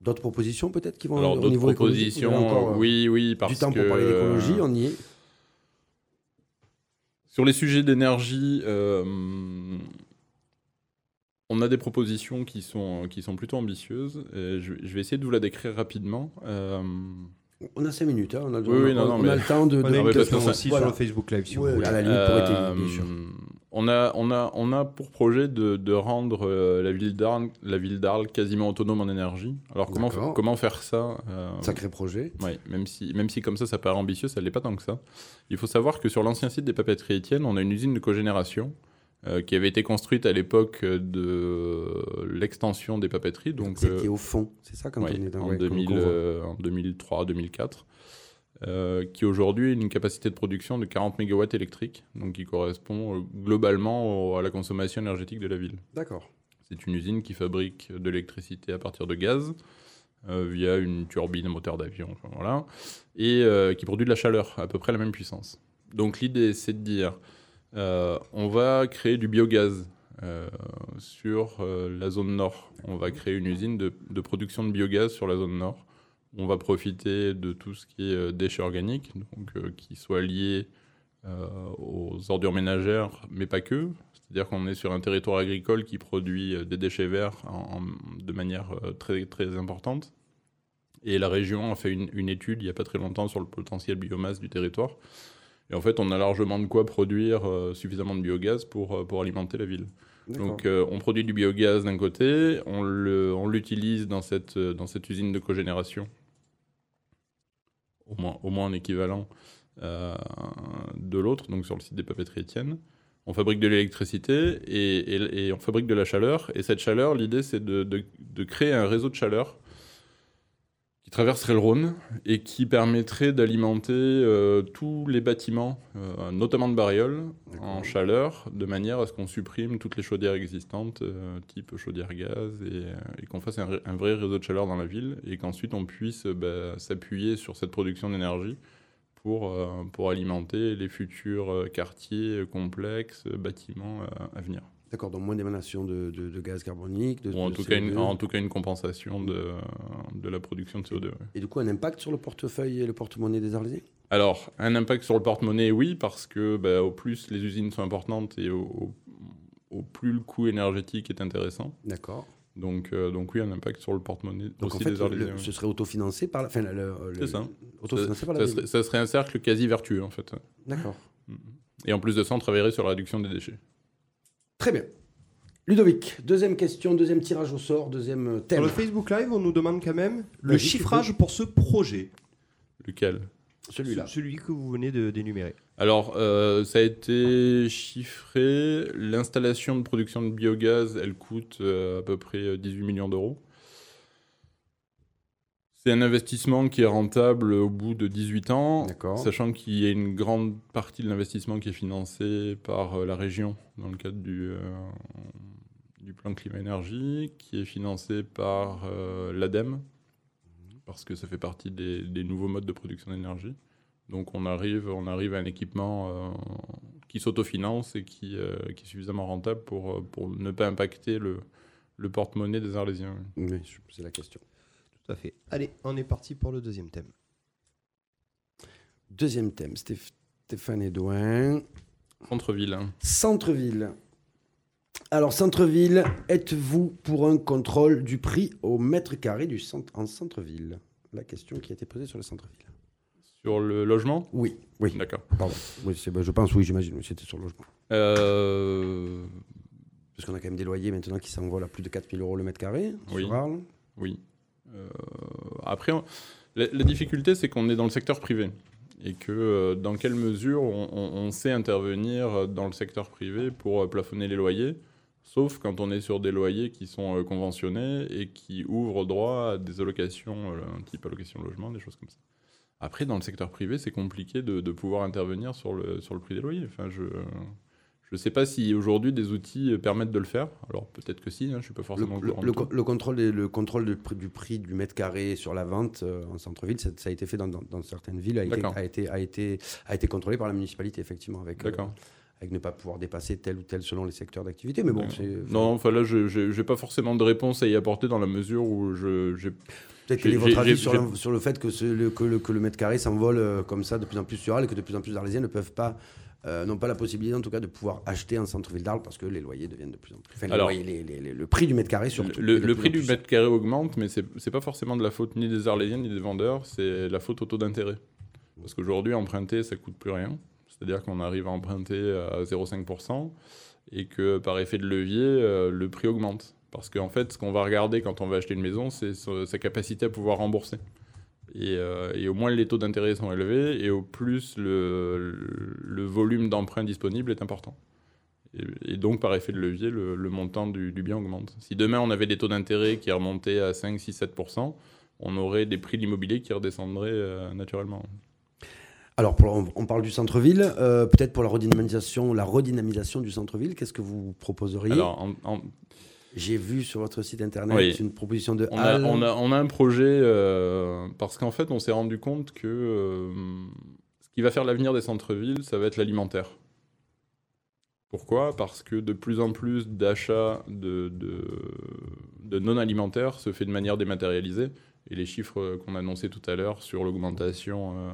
D'autres propositions peut-être qui vont Alors au d'autres propositions, encore, oui, oui, parce Du temps que pour parler d'écologie, on y est. Sur les sujets d'énergie, on a des propositions qui sont, qui sont plutôt ambitieuses. Et je, je vais essayer de vous la décrire rapidement. Euh, On a 5 minutes, hein, on, a, Oui, on, oui, non, non, on mais- a le temps de... On a une question aussi voilà. sur le Facebook Live, si vous Ouais, voulez. à la limite, pour euh, on, a, on, a, on a pour projet de, de rendre euh, la ville d'Arles la ville d'Arles quasiment autonome en énergie. Alors comment, comment faire ça euh, Sacré projet. Ouais, même si, même si comme ça, ça paraît ambitieux, ça ne l'est pas tant que ça. Il faut savoir que sur l'ancien site des papeteries Étienne, on a une usine de cogénération euh, qui avait été construite à l'époque de l'extension des papeteries, donc C'était euh, au fond, c'est ça quand ouais, on est dans en, ouais, qu'on- 2000, qu'on voit. euh, en 2003-2004, euh, qui aujourd'hui a une capacité de production de 40 MW électriques, donc qui correspond euh, globalement au- à la consommation énergétique de la ville. D'accord. C'est une usine qui fabrique de l'électricité à partir de gaz euh, via une turbine, moteur d'avion, enfin, voilà, et euh, qui produit de la chaleur à peu près la même puissance. Donc l'idée, c'est de dire, euh, on va créer du biogaz euh, sur euh, la zone nord. On va créer une usine de, production de biogaz sur la zone nord. On va profiter de tout ce qui est euh, déchets organiques, donc euh, qui soient liés euh, aux ordures ménagères, mais pas que. C'est-à-dire qu'on est sur un territoire agricole qui produit euh, des déchets verts de manière euh, très, très importante. Et la région a fait une, une étude il n'y a pas très longtemps sur le potentiel biomasse du territoire. Et en fait, on a largement de quoi produire euh, suffisamment de biogaz pour, euh, pour alimenter la ville. Donc euh, on produit du biogaz d'un côté, on le- on l'utilise dans cette, dans cette usine de cogénération, au moins, au moins en équivalent euh, de l'autre, donc sur le site des papeteries Étienne. On fabrique de l'électricité et, et- et on fabrique de la chaleur. Et cette chaleur, l'idée c'est de, de- de créer un réseau de chaleur traverserait le Rhône et qui permettrait d'alimenter euh, tous les bâtiments, euh, notamment de Bariol, en chaleur, de manière à ce qu'on supprime toutes les chaudières existantes, euh, type chaudière gaz, et, et qu'on fasse un, vrai réseau de chaleur dans la ville, et qu'ensuite on puisse bah, s'appuyer sur cette production d'énergie pour, pour alimenter les futurs quartiers complexes, bâtiments à venir. D'accord, donc moins d'émanation de, de- de gaz carbonique. De, Ou en de tout, cas une, CO2. en tout cas une compensation de, la production de CO2. ouais. Et du coup, un impact sur le portefeuille et le porte-monnaie des Arlésiens? Alors, un impact sur le porte-monnaie, oui, parce que bah, au plus les usines sont importantes et au, au- au plus le coût énergétique est intéressant. D'accord. Donc, euh, donc oui, un impact sur le porte-monnaie Donc aussi en fait, des Arlésiens. le- ce serait autofinancé par la. Enfin, C'est ça. Autofinancé par la ça, serait, ça serait un cercle quasi vertueux en fait. D'accord. Et en plus de ça, on travaillerait sur la réduction des déchets. Très bien. Ludovic, deuxième question, deuxième tirage au sort, deuxième euh, Sur thème. le Facebook Live, on nous demande quand même le chiffrage pour ce projet. Lequel? Celui-là. Ce- Celui que vous venez de d'énumérer. Alors, euh, ça a été chiffré. L'installation de production de biogaz, elle coûte euh, à peu près euh, 18 millions d'euros. C'est un investissement qui est rentable au bout de 18 ans, sachant qu'il y a une grande partie de l'investissement qui est financée par euh, la région dans le cadre du, euh, du plan climat-énergie, qui est financé par euh, l'ADEME, parce que ça fait partie des, des nouveaux modes de production d'énergie. Donc on arrive, on arrive à un équipement euh, qui s'autofinance et qui, euh, qui est suffisamment rentable pour, pour ne pas impacter le, le porte-monnaie des Arlésiens. Oui, c'est la question. Tout à fait. Allez, on est parti pour le deuxième thème. Deuxième thème, Stéph- Stéphane Edouin. Centre-ville. hein. Centre-ville. Alors, centre-ville, êtes-vous pour un contrôle du prix au mètre carré du centre, en centre-ville? La question qui a été posée sur le centre-ville. Sur le logement? Oui, oui, D'accord. pardon. Oui, ben, je pense, oui, j'imagine, oui, c'était sur le logement. Euh, Parce qu'on a quand même des loyers maintenant qui s'envolent à plus de 4000 euros le mètre carré Oui. sur Arles. Oui. Euh, après, la, difficulté, c'est qu'on est dans le secteur privé. Et que euh, dans quelle mesure on, sait intervenir dans le secteur privé pour euh, plafonner les loyers, sauf quand on est sur des loyers qui sont conventionnés et qui ouvrent droit à des allocations, euh, type allocation logement, des choses comme ça. Après, dans le secteur privé, c'est compliqué de, de pouvoir intervenir sur le, sur le prix des loyers. Enfin, je ne sais pas si aujourd'hui des outils euh, permettent de le faire. Alors peut-être que si, hein, je ne suis pas forcément le- le co- le contrôle, des- le contrôle du prix- du prix du mètre carré sur la vente euh, en centre-ville, ça, ça a été fait dans, dans- dans certaines villes, a été, D'accord. a, été, a, été, a été contrôlé par la municipalité, effectivement, avec, euh, avec ne pas pouvoir dépasser tel ou tel selon les secteurs d'activité. Mais bon. Non, enfin là, je n'ai pas forcément de réponse à y apporter dans la mesure où je j'ai Peut-être quel est votre avis sur, le, sur le fait que, ce- le, que, le, que le mètre carré s'envole euh, comme ça de plus en plus sur Arles et que de plus en plus d'Arlésiens ne peuvent pas, euh, n'ont pas la possibilité en tout cas de pouvoir acheter en centre-ville d'Arles parce que les loyers deviennent de plus en plus. Enfin, les Alors, loyers, les- les- les- le prix du mètre carré surtout. le, le prix du plus- mètre carré augmente, mais c'est pas forcément de la faute ni des Arlésiens ni des vendeurs, c'est la faute au taux d'intérêt. Parce qu'aujourd'hui, emprunter, ça coûte plus rien. C'est-à-dire qu'on arrive à emprunter à 0,5% et que par effet de levier, euh, le prix augmente. Parce qu'en fait, ce qu'on va regarder quand on va acheter une maison, c'est sa capacité à pouvoir rembourser. Et, euh, et au moins les taux d'intérêt sont élevés, et au plus le, volume d'emprunt disponible est important. Et, et donc, par effet de levier, le, le montant du, du bien augmente. Si demain on avait des taux d'intérêt qui remontaient à 5, 6, 7%, on aurait des prix de l'immobilier qui redescendraient euh, naturellement. Alors, pour- on, on parle du centre-ville. euh, Peut-être pour la redynamisation, la redynamisation du centre-ville, qu'est-ce que vous proposeriez? Alors, en- en- J'ai vu sur votre site internet Oui. une proposition de on, a, on, a, on a un projet euh, parce qu'en fait, on s'est rendu compte que euh, ce qui va faire l'avenir des centres-villes, ça va être l'alimentaire. Pourquoi? Parce que de plus en plus d'achats de, de, de non-alimentaires se fait de manière dématérialisée. Et les chiffres qu'on annonçait tout à l'heure sur l'augmentation euh,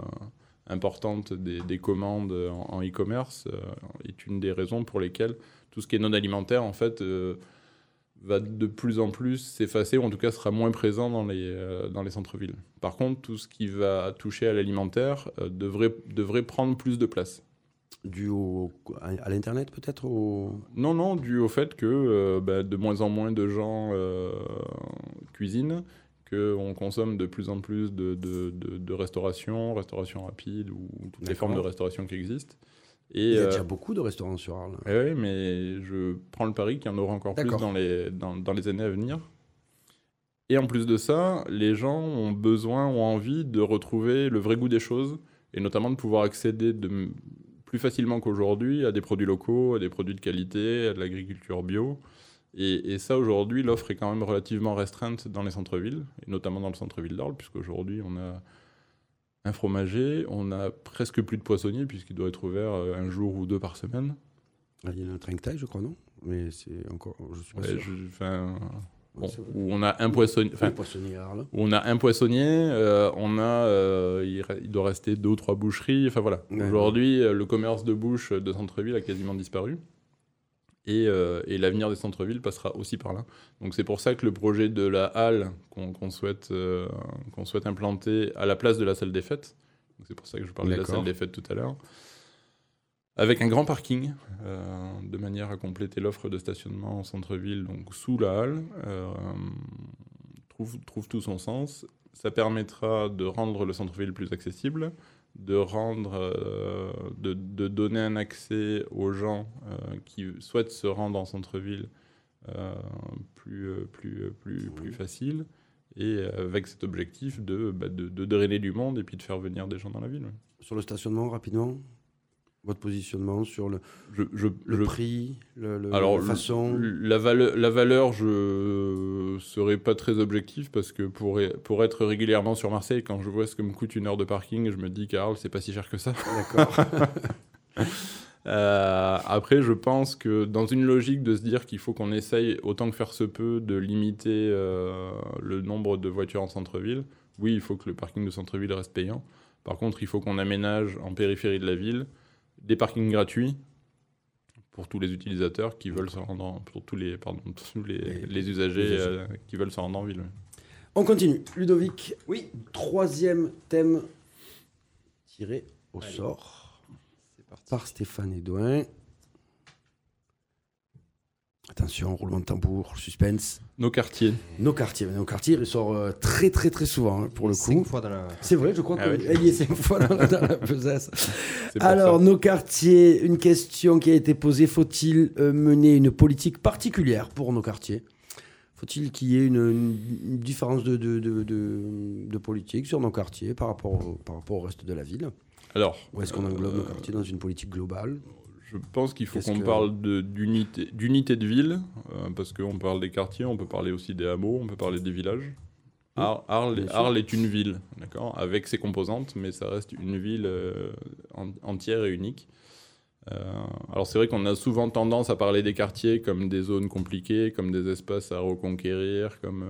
importante des, des commandes en, e-commerce est une des raisons pour lesquelles tout ce qui est non-alimentaire, en fait, va de plus en plus s'effacer, ou en tout cas sera moins présent dans les, euh, dans les centres-villes. Par contre, tout ce qui va toucher à l'alimentaire euh, devrait, devrait prendre plus de place. Dû au, à, l'internet peut-être au... Non, non, dû au fait que euh, bah, de moins en moins de gens cuisinent, qu'on consomme de plus en plus de, de, de- de restauration, restauration rapide ou toutes les formes de restauration qui existent. Il y a euh, déjà beaucoup de restaurants sur Arles. Eh oui, mais je prends le pari qu'il y en aura encore plus dans les, dans, dans les années à venir. Et en plus de ça, les gens ont besoin, ont envie de retrouver le vrai goût des choses, et notamment de pouvoir accéder de, plus facilement qu'aujourd'hui à des produits locaux, à des produits de qualité, à de l'agriculture bio. Et, et ça, aujourd'hui, l'offre est quand même relativement restreinte dans les centres-villes, et notamment dans le centre-ville d'Arles, puisqu'aujourd'hui, on a un fromager, on a presque plus de poissonniers, puisqu'il doit être ouvert euh, un jour ou deux par semaine. Ah, Il y en a un Trinquetail, je crois, non? Mais c'est encore. Je suis pas Ouais, sûr. je- bon, où on a un poissonnier, où on a un poissonnier, euh, on a, euh, il, il doit rester deux ou trois boucheries. Enfin voilà. Aujourd'hui, le commerce de bouche de centre-ville a quasiment disparu. Et, euh, et l'avenir des centres-villes passera aussi par là. Donc c'est pour ça que le projet de la halle qu'on souhaite, euh, qu'on souhaite implanter à la place de la salle des fêtes, c'est pour ça que je parlais de la salle des fêtes tout à l'heure, avec un grand parking, euh, de manière à compléter l'offre de stationnement en centre-ville, donc sous la halle, trouve, trouve tout son sens. Ça permettra de rendre le centre-ville plus accessible, de rendre, euh, de, de donner un accès aux gens euh, qui souhaitent se rendre en centre-ville euh, plus, plus, plus, plus facile, et avec cet objectif de, bah, de, de drainer du monde et puis de faire venir des gens dans la ville. ouais. Sur le stationnement, rapidement? Votre positionnement sur le, Je, je, le je- prix, le, le- Alors, la façon la, valeur, la valeur, je serais pas très objectif parce que pour, pour être régulièrement sur Marseille, quand je vois ce que me coûte une heure de parking, je me dis qu'Arles, c'est pas si cher que ça. D'accord. Euh, après, je pense que dans une logique de se dire qu'il faut qu'on essaye autant que faire se peut de limiter euh, le nombre de voitures en centre-ville, oui, il faut que le parking de centre-ville reste payant. Par contre, il faut qu'on aménage en périphérie de la ville des parkings gratuits pour tous les utilisateurs qui veulent se rendre en- pour tous les pardon tous les, Les- les usagers euh, qui veulent se rendre en ville. On continue. Ludovic, Oui. troisième thème tiré au Allez. sort C'est parti. par Stéphane Edouin. Attention, roulement de tambour, suspense. Nos quartiers. Nos quartiers, nos quartiers, il sort euh, très très très souvent hein, pour le Cinq coup. fois dans la. C'est vrai, je crois Ah qu'il oui. y est cinq fois dans la, dans la besace. Alors, ça. nos quartiers, une question qui a été posée faut-il euh, mener une politique particulière pour nos quartiers? Faut-il qu'il y ait une, différence de, de, de, de- de politique sur nos quartiers par rapport, au, par rapport au reste de la ville? Alors, Ou est-ce qu'on englobe nos euh, quartiers dans une politique globale? Je pense qu'il faut qu'on que- parle d'unité de ville, euh, parce qu'on parle des quartiers, on peut parler aussi des hameaux, on peut parler des villages. Ar- Arles, est une ville, d'accord, avec ses composantes, mais ça reste une ville euh, en- entière et unique. Euh, alors c'est vrai qu'on a souvent tendance à parler des quartiers comme des zones compliquées, comme des espaces à reconquérir, comme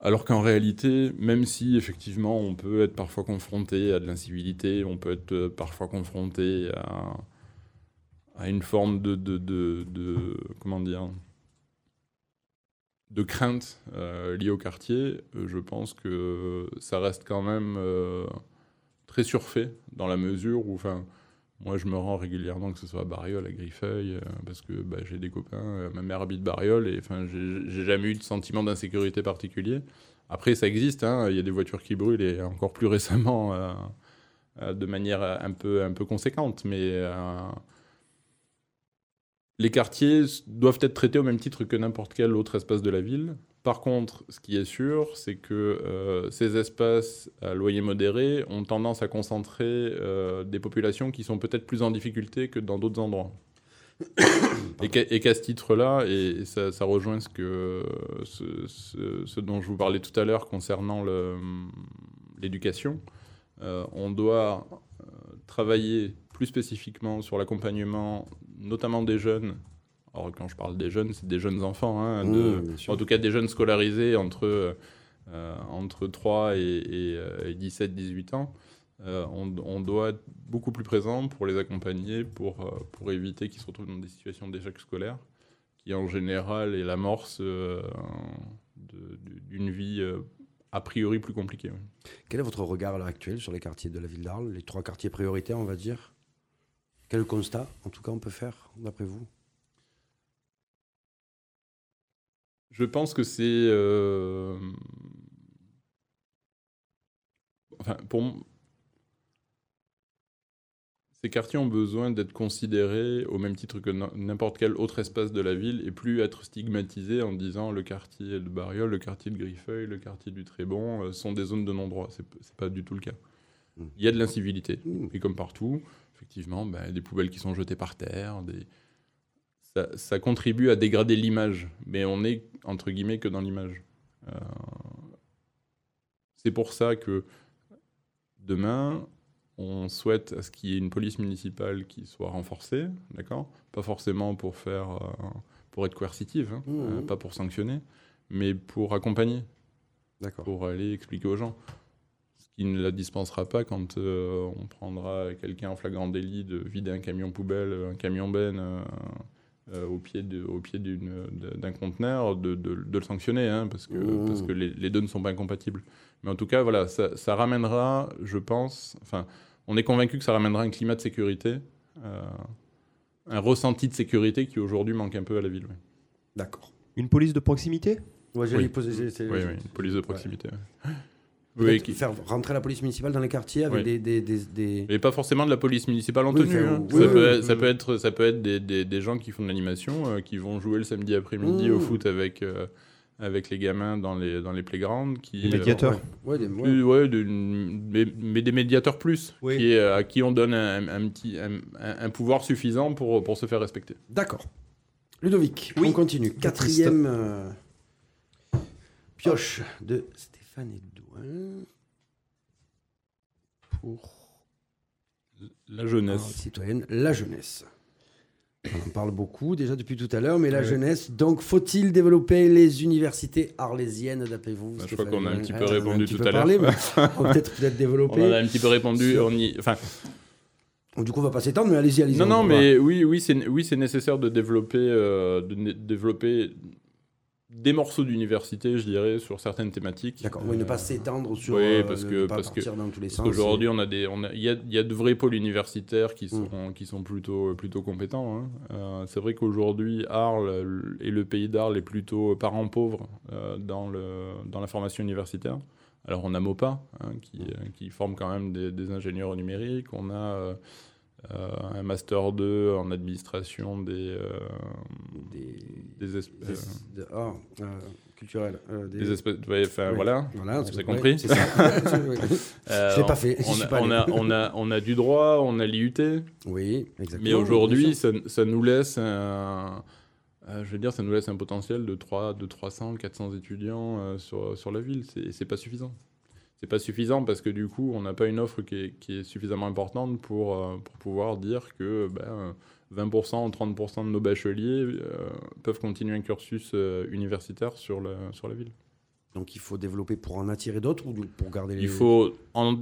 alors qu'en réalité, même si effectivement on peut être parfois confronté à de l'incivilité, on peut être euh, parfois confronté à, une forme de, comment dire de crainte euh, liée au quartier, euh, je pense que ça reste quand même très surfait dans la mesure où, moi je me rends régulièrement, que ce soit à Bariol, à Griffeuil, euh, parce que bah, j'ai des copains, euh, ma mère habite Bariol, et enfin, j'ai jamais eu de sentiment d'insécurité particulier. Après, ça existe, hein, il y a des voitures qui brûlent, et encore plus récemment, euh, de manière un peu, un peu conséquente, mais les quartiers doivent être traités au même titre que n'importe quel autre espace de la ville. Par contre, ce qui est sûr, c'est que euh, ces espaces à loyer modéré ont tendance à concentrer euh, des populations qui sont peut-être plus en difficulté que dans d'autres endroits. et qu'à ce titre-là, et, ça, rejoint ce, que, ce, dont je vous parlais tout à l'heure concernant l'éducation, euh, on doit travailler plus spécifiquement sur l'accompagnement, notamment des jeunes. Alors, quand je parle des jeunes, c'est des jeunes enfants, hein, de- Mmh, en tout cas des jeunes scolarisés entre, euh, entre 3 et, et, euh, et 17-18 ans. Euh, on, on doit être beaucoup plus présent pour les accompagner, pour, euh, pour éviter qu'ils se retrouvent dans des situations d'échec scolaire, qui en général est l'amorce euh, d'une vie euh, a priori plus compliquée. Quel est votre regard à l'heure actuelle sur les quartiers de la ville d'Arles, les trois quartiers prioritaires, on va dire? Quel constat, en tout cas, on peut faire, d'après vous? Je pense que c'est. euh, Enfin, pour. Ces quartiers ont besoin d'être considérés au même titre que n'importe quel autre espace de la ville et plus être stigmatisés en disant le quartier de Bariol, le quartier de Griffeuil, le quartier du Trébon euh, sont des zones de non-droit. C'est pas du tout le cas. Mm. Il y a de l'incivilité. Mm. Et comme partout, effectivement, ben, des poubelles qui sont jetées par terre, des... ça, ça contribue à dégrader l'image, mais on est, entre guillemets, que dans l'image. Euh, C'est pour ça que demain, on souhaite à ce qu'il y ait une police municipale qui soit renforcée, d'accord? Pas forcément pour faire, euh, pour être coercitive, hein, Mhm. euh, pas pour sanctionner, mais pour accompagner D'accord. pour aller expliquer aux gens. Ce qui ne la dispensera pas quand euh, on prendra quelqu'un en flagrant délit de vider un camion poubelle, un camion benne au pied de- au pied d'une- d'un conteneur, de, de- de le sanctionner, hein, parce que, Mmh. parce que les, les deux ne sont pas incompatibles. Mais en tout cas, voilà, ça, ça ramènera, je pense, enfin, on est convaincu que ça ramènera un climat de sécurité, euh, un ressenti de sécurité qui aujourd'hui manque un peu à la ville. D'accord. Une police de proximité? Ouais, Oui. poser. c'est- c'est- Oui, oui, une police de proximité. ouais. Oui, Peut-être qui- Faire rentrer la police municipale dans les quartiers avec Oui. des, des, des, des- Mais pas forcément de la police municipale en tenue. oui, ça, peut être, ça peut être, ça peut être des, des- des gens qui font de l'animation, euh, qui vont jouer le samedi après-midi Mmh. au foot avec, euh, avec les gamins dans les, dans les playgrounds. Qui, médiateurs. Ouais, des- ouais. Plus, ouais, de- mais, mais des médiateurs plus, Oui. qui, à qui on donne un, un petit, un, pouvoir suffisant pour, pour se faire respecter. D'accord. Ludovic, Oui. on continue. Quatrième euh, pioche de Stéphane Pour La jeunesse. citoyenne, la jeunesse. On en parle beaucoup déjà depuis tout à l'heure, mais la Ouais. jeunesse. Donc, faut-il développer les universités arlésiennes, d'après vous Bah, je crois qu'on a un petit Ah, peu on en a un répondu tout à l'heure. on va peut-être peut-être On développer. en a un petit peu répondu. On y, enfin, du coup, on va pas s'étendre, mais allez-y, allez-y. Non, on non, mais oui, oui, c'est oui, nécessaire de développer, euh, de développer des morceaux d'université, je dirais, sur certaines thématiques. D'accord, oui, ne pas Euh, s'étendre sur. oui, euh, parce ne que- pas parce que- partir dans tous les sens. qu'aujourd'hui, on a des, on a, il y a, y a de vrais pôles universitaires qui Mm. sont, qui sont plutôt, plutôt compétents. hein. Euh, c'est vrai qu'aujourd'hui, Arles et le pays d'Arles est plutôt parent pauvre euh, dans le, dans la formation universitaire. Alors, on a MOPA, hein, qui, euh, qui forme quand même des, des ingénieurs numériques. On a un master 2 en administration des, euh, Des. des, esp- des- euh, de- euh, culturel. euh, des- des espèces. ouais, Oui. voilà. Voilà, c'est- compris. c'est. Euh, pas fait, On a, pas on, a, on, a, on a du droit, on a l'IUT. Oui, exactement. Mais aujourd'hui, ça, ça nous laisse un, euh, je veux dire, ça nous laisse un potentiel de, 3, de 300, 400 étudiants euh, sur, sur la ville. C'est pas suffisant. C'est pas suffisant parce que du coup, on n'a pas une offre qui est, qui est suffisamment importante pour, euh, pour pouvoir dire que ben, 20% ou 30% de nos bacheliers euh, peuvent continuer un cursus euh, universitaire sur, le, sur la ville. Donc il faut développer pour en attirer d'autres ou pour garder les. Il faut en,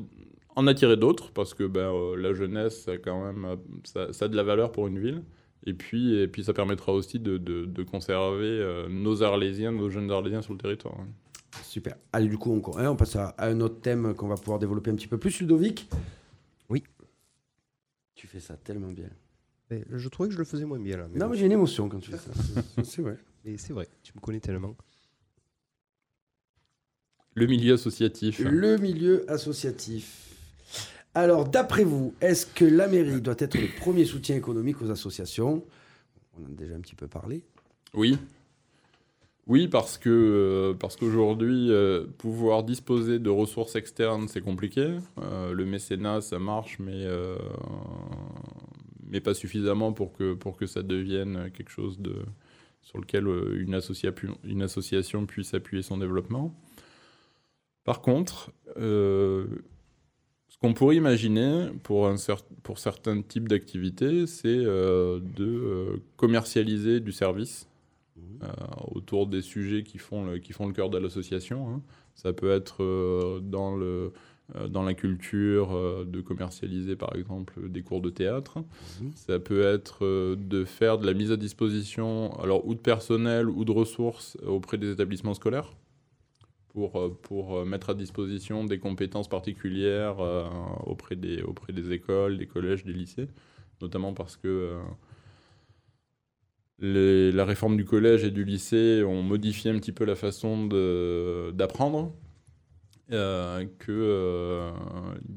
en attirer d'autres parce que ben, la jeunesse, ça, a quand même, ça, ça a de la valeur pour une ville. Et puis, et puis ça permettra aussi de, de- de conserver nos Arlésiens, nos jeunes Arlésiens sur le territoire. hein. Super. Allez, du coup, on, hein, on passe à, à un autre thème qu'on va pouvoir développer un petit peu plus. Ludovic Oui. Tu fais ça tellement bien. Mais je trouvais que je le faisais moins bien là. mais non, bon. mais j'ai une émotion quand tu fais ça. C'est- C'est vrai. Mais c'est vrai, tu me connais tellement. Le milieu associatif. Le milieu associatif. Alors, d'après vous, est-ce que la mairie doit être le premier soutien économique aux associations? On en a déjà un petit peu parlé. Oui. Oui, parce que euh, parce qu'aujourd'hui, euh, pouvoir disposer de ressources externes, c'est compliqué. Euh, le mécénat, ça marche, mais mais pas suffisamment pour que pour que ça devienne quelque chose de sur lequel une, association puisse appuyer son développement. Par contre, ce qu'on pourrait imaginer pour, un cer- pour certains types d'activités, c'est de commercialiser du service euh, autour des sujets qui font le, qui font le cœur de l'association. hein. Ça peut être euh, dans, le, euh, dans la culture de commercialiser par exemple des cours de théâtre. Mhm. Ça peut être de faire de la mise à disposition alors, ou de personnel ou de ressources auprès des établissements scolaires pour, pour mettre à disposition des compétences particulières euh, auprès, des, auprès des écoles, des collèges, des lycées, notamment parce que euh, la réforme du collège et du lycée ont modifié un petit peu la façon d'apprendre. Euh, que euh,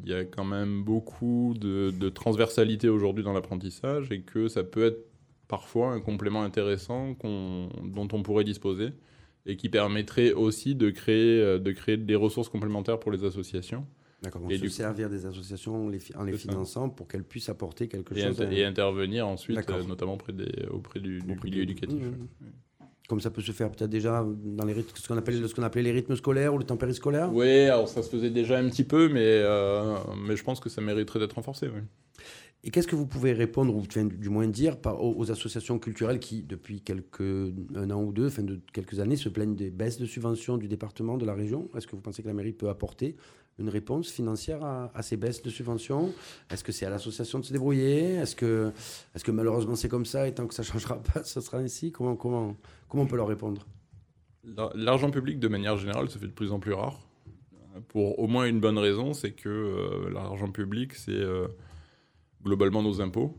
y a quand même beaucoup de, transversalité aujourd'hui dans l'apprentissage et que ça peut être parfois un complément intéressant dont on pourrait disposer et qui permettrait aussi de créer des ressources complémentaires pour les associations D'accord. Donc Et se du servir des associations en les, fi- en les C'est ça. finançant pour qu'elles puissent apporter quelque et, chose. inter- à- et intervenir ensuite, euh, notamment auprès, des, auprès du, du auprès milieu du- éducatif. Mhm. Comme ça peut se faire peut-être déjà dans les rythmes, ce qu'on appelle, ce qu'on appelait les rythmes scolaires ou le temps périscolaire? Oui, alors ça se faisait déjà un petit peu, mais, euh, mais je pense que ça mériterait d'être renforcé. oui. Et qu'est-ce que vous pouvez répondre, ou enfin, du moins dire, par, aux, aux associations culturelles qui, depuis quelques, un an ou deux, enfin de quelques années, se plaignent des baisses de subventions du département, de la région? Est-ce que vous pensez que la mairie peut apporter une réponse financière à, ces baisses de subventions? Est-ce que c'est à l'association de se débrouiller? Est-ce que, est que malheureusement c'est comme ça et tant que ça ne changera pas, ce sera ainsi? Comment, comment, comment on peut leur répondre? L'ar- L'argent public, de manière générale, se fait de plus en plus rare. Pour au moins une bonne raison, c'est que euh, l'argent public, c'est euh, globalement nos impôts.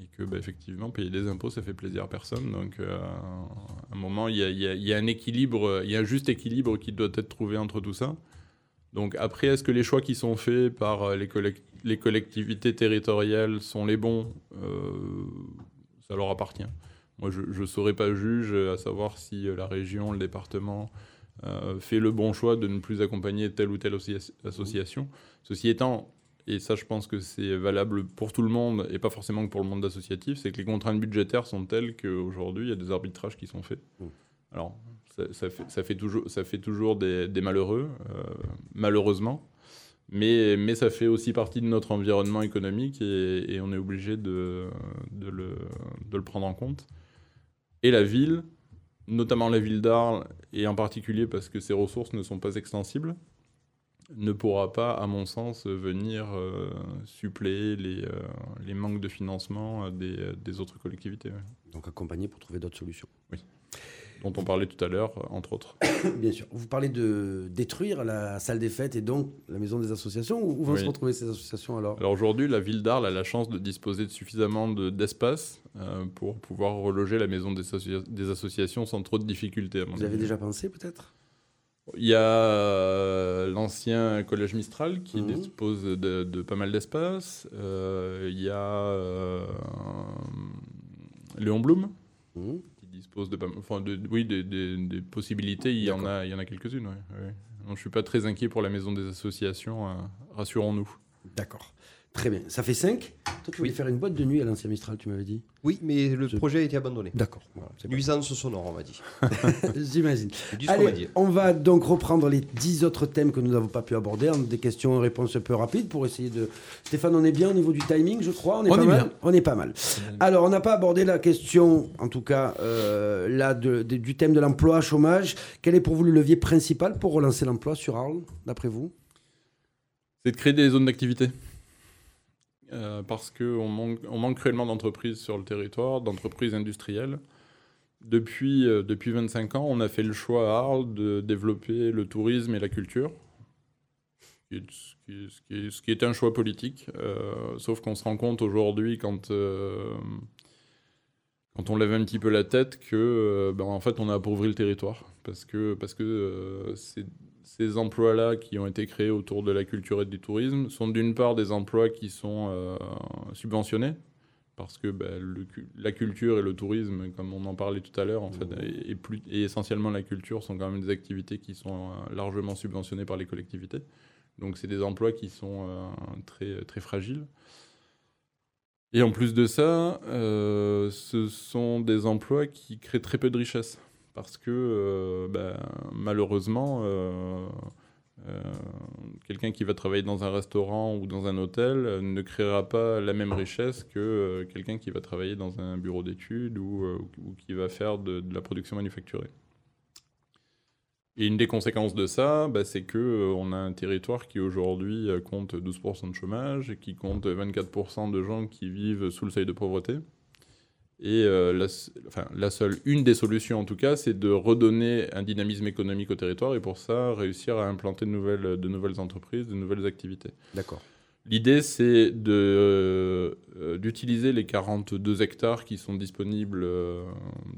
Et que, bah, effectivement, payer des impôts, ça fait plaisir à personne. Donc, euh, à un moment, il y a un équilibre, il y a un juste équilibre qui doit être trouvé entre tout ça. Donc après, est-ce que les choix qui sont faits par euh, les, collec- les collectivités territoriales sont les bons? Euh, Ça leur appartient. Moi, je ne serai pas juge à savoir si euh, la région, le département euh, fait le bon choix de ne plus accompagner telle ou telle associa- association. Ceci étant, et ça je pense que c'est valable pour tout le monde et pas forcément que pour le monde associatif, c'est que les contraintes budgétaires sont telles qu'aujourd'hui, il y a des arbitrages qui sont faits. Mm. Alors, ça, ça fait, ça, fait toujours, ça fait toujours des, des malheureux, euh, malheureusement. Mais, mais ça fait aussi partie de notre environnement économique et, et on est obligé de, de, le, de le prendre en compte. Et la ville, notamment la ville d'Arles, et en particulier parce que ses ressources ne sont pas extensibles, ne pourra pas, à mon sens, venir euh, suppléer les, euh, les manques de financement des, des autres collectivités, Donc accompagner pour trouver d'autres solutions. Dont on parlait tout à l'heure, euh, entre autres. Bien sûr. Vous parlez de détruire la salle des fêtes et donc la maison des associations. Où vont Oui. se retrouver ces associations alors? Alors aujourd'hui, la ville d'Arles a la chance de disposer de suffisamment de- d'espace euh, pour pouvoir reloger la maison des, associa- des associations sans trop de difficultés. Vous avez avis. déjà pensé peut-être? Il y a euh, l'ancien collège Mistral qui Mhm. dispose de, de pas mal d'espace. Euh, il y a Léon Blum Mhm. Dispose de, enfin, de- oui, des, des- des possibilités. Il y en a, il y en a quelques-unes. ouais, ouais. Je suis pas très inquiet pour la maison des associations. euh, Rassurons-nous. D'accord. Très bien. Ça fait 5 Toi, tu voulais Oui. faire une boîte de nuit à l'ancien Mistral, tu m'avais dit Oui, mais le Je- projet a été abandonné. D'accord. Voilà, Nuisance sonore, on m'a dit. J'imagine. Allez, dit. on va donc reprendre les 10 autres thèmes que nous n'avons pas pu aborder en des questions-réponses un peu rapides pour essayer de. Stéphane, on est bien au niveau du timing, je crois. On est, On pas est mal. bien. On est pas mal. Alors, on n'a pas abordé la question, en tout cas, euh, là, de- de- du thème de l'emploi, chômage. Quel est pour vous le levier principal pour relancer l'emploi sur Arles, d'après vous? C'est de créer des zones d'activité. Euh, parce qu'on manque, cruellement d'entreprises sur le territoire, d'entreprises industrielles. Depuis, euh, depuis 25 ans, on a fait le choix à Arles de développer le tourisme et la culture, ce qui est, un choix politique. euh, sauf qu'on se rend compte aujourd'hui, quand, euh, quand on lève un petit peu la tête, que ben, en fait, on a appauvri le territoire. Parce que, parce que c'est ces emplois-là qui ont été créés autour de la culture et du tourisme sont d'une part des emplois qui sont euh, subventionnés, parce que bah, le la culture et le tourisme, comme on en parlait tout à l'heure, en fait, et, et plus, et essentiellement la culture sont quand même des activités qui sont euh, largement subventionnées par les collectivités. Donc c'est des emplois qui sont euh, très, très fragiles. Et en plus de ça, ce sont des emplois qui créent très peu de richesse parce que euh, ben, malheureusement, euh, euh, quelqu'un qui va travailler dans un restaurant ou dans un hôtel ne créera pas la même richesse que quelqu'un qui va travailler dans un bureau d'études ou, qui va faire de, la production manufacturée. Et une des conséquences de ça, bah, c'est que euh, on a un territoire qui aujourd'hui compte 12% de chômage et qui compte 24% de gens qui vivent sous le seuil de pauvreté. Et euh, la, enfin, la seule, une des solutions en tout cas, c'est de redonner un dynamisme économique au territoire et pour ça, réussir à implanter de nouvelles, de nouvelles entreprises, de nouvelles activités. D'accord. L'idée, c'est euh, d'utiliser les 42 hectares qui sont disponibles euh,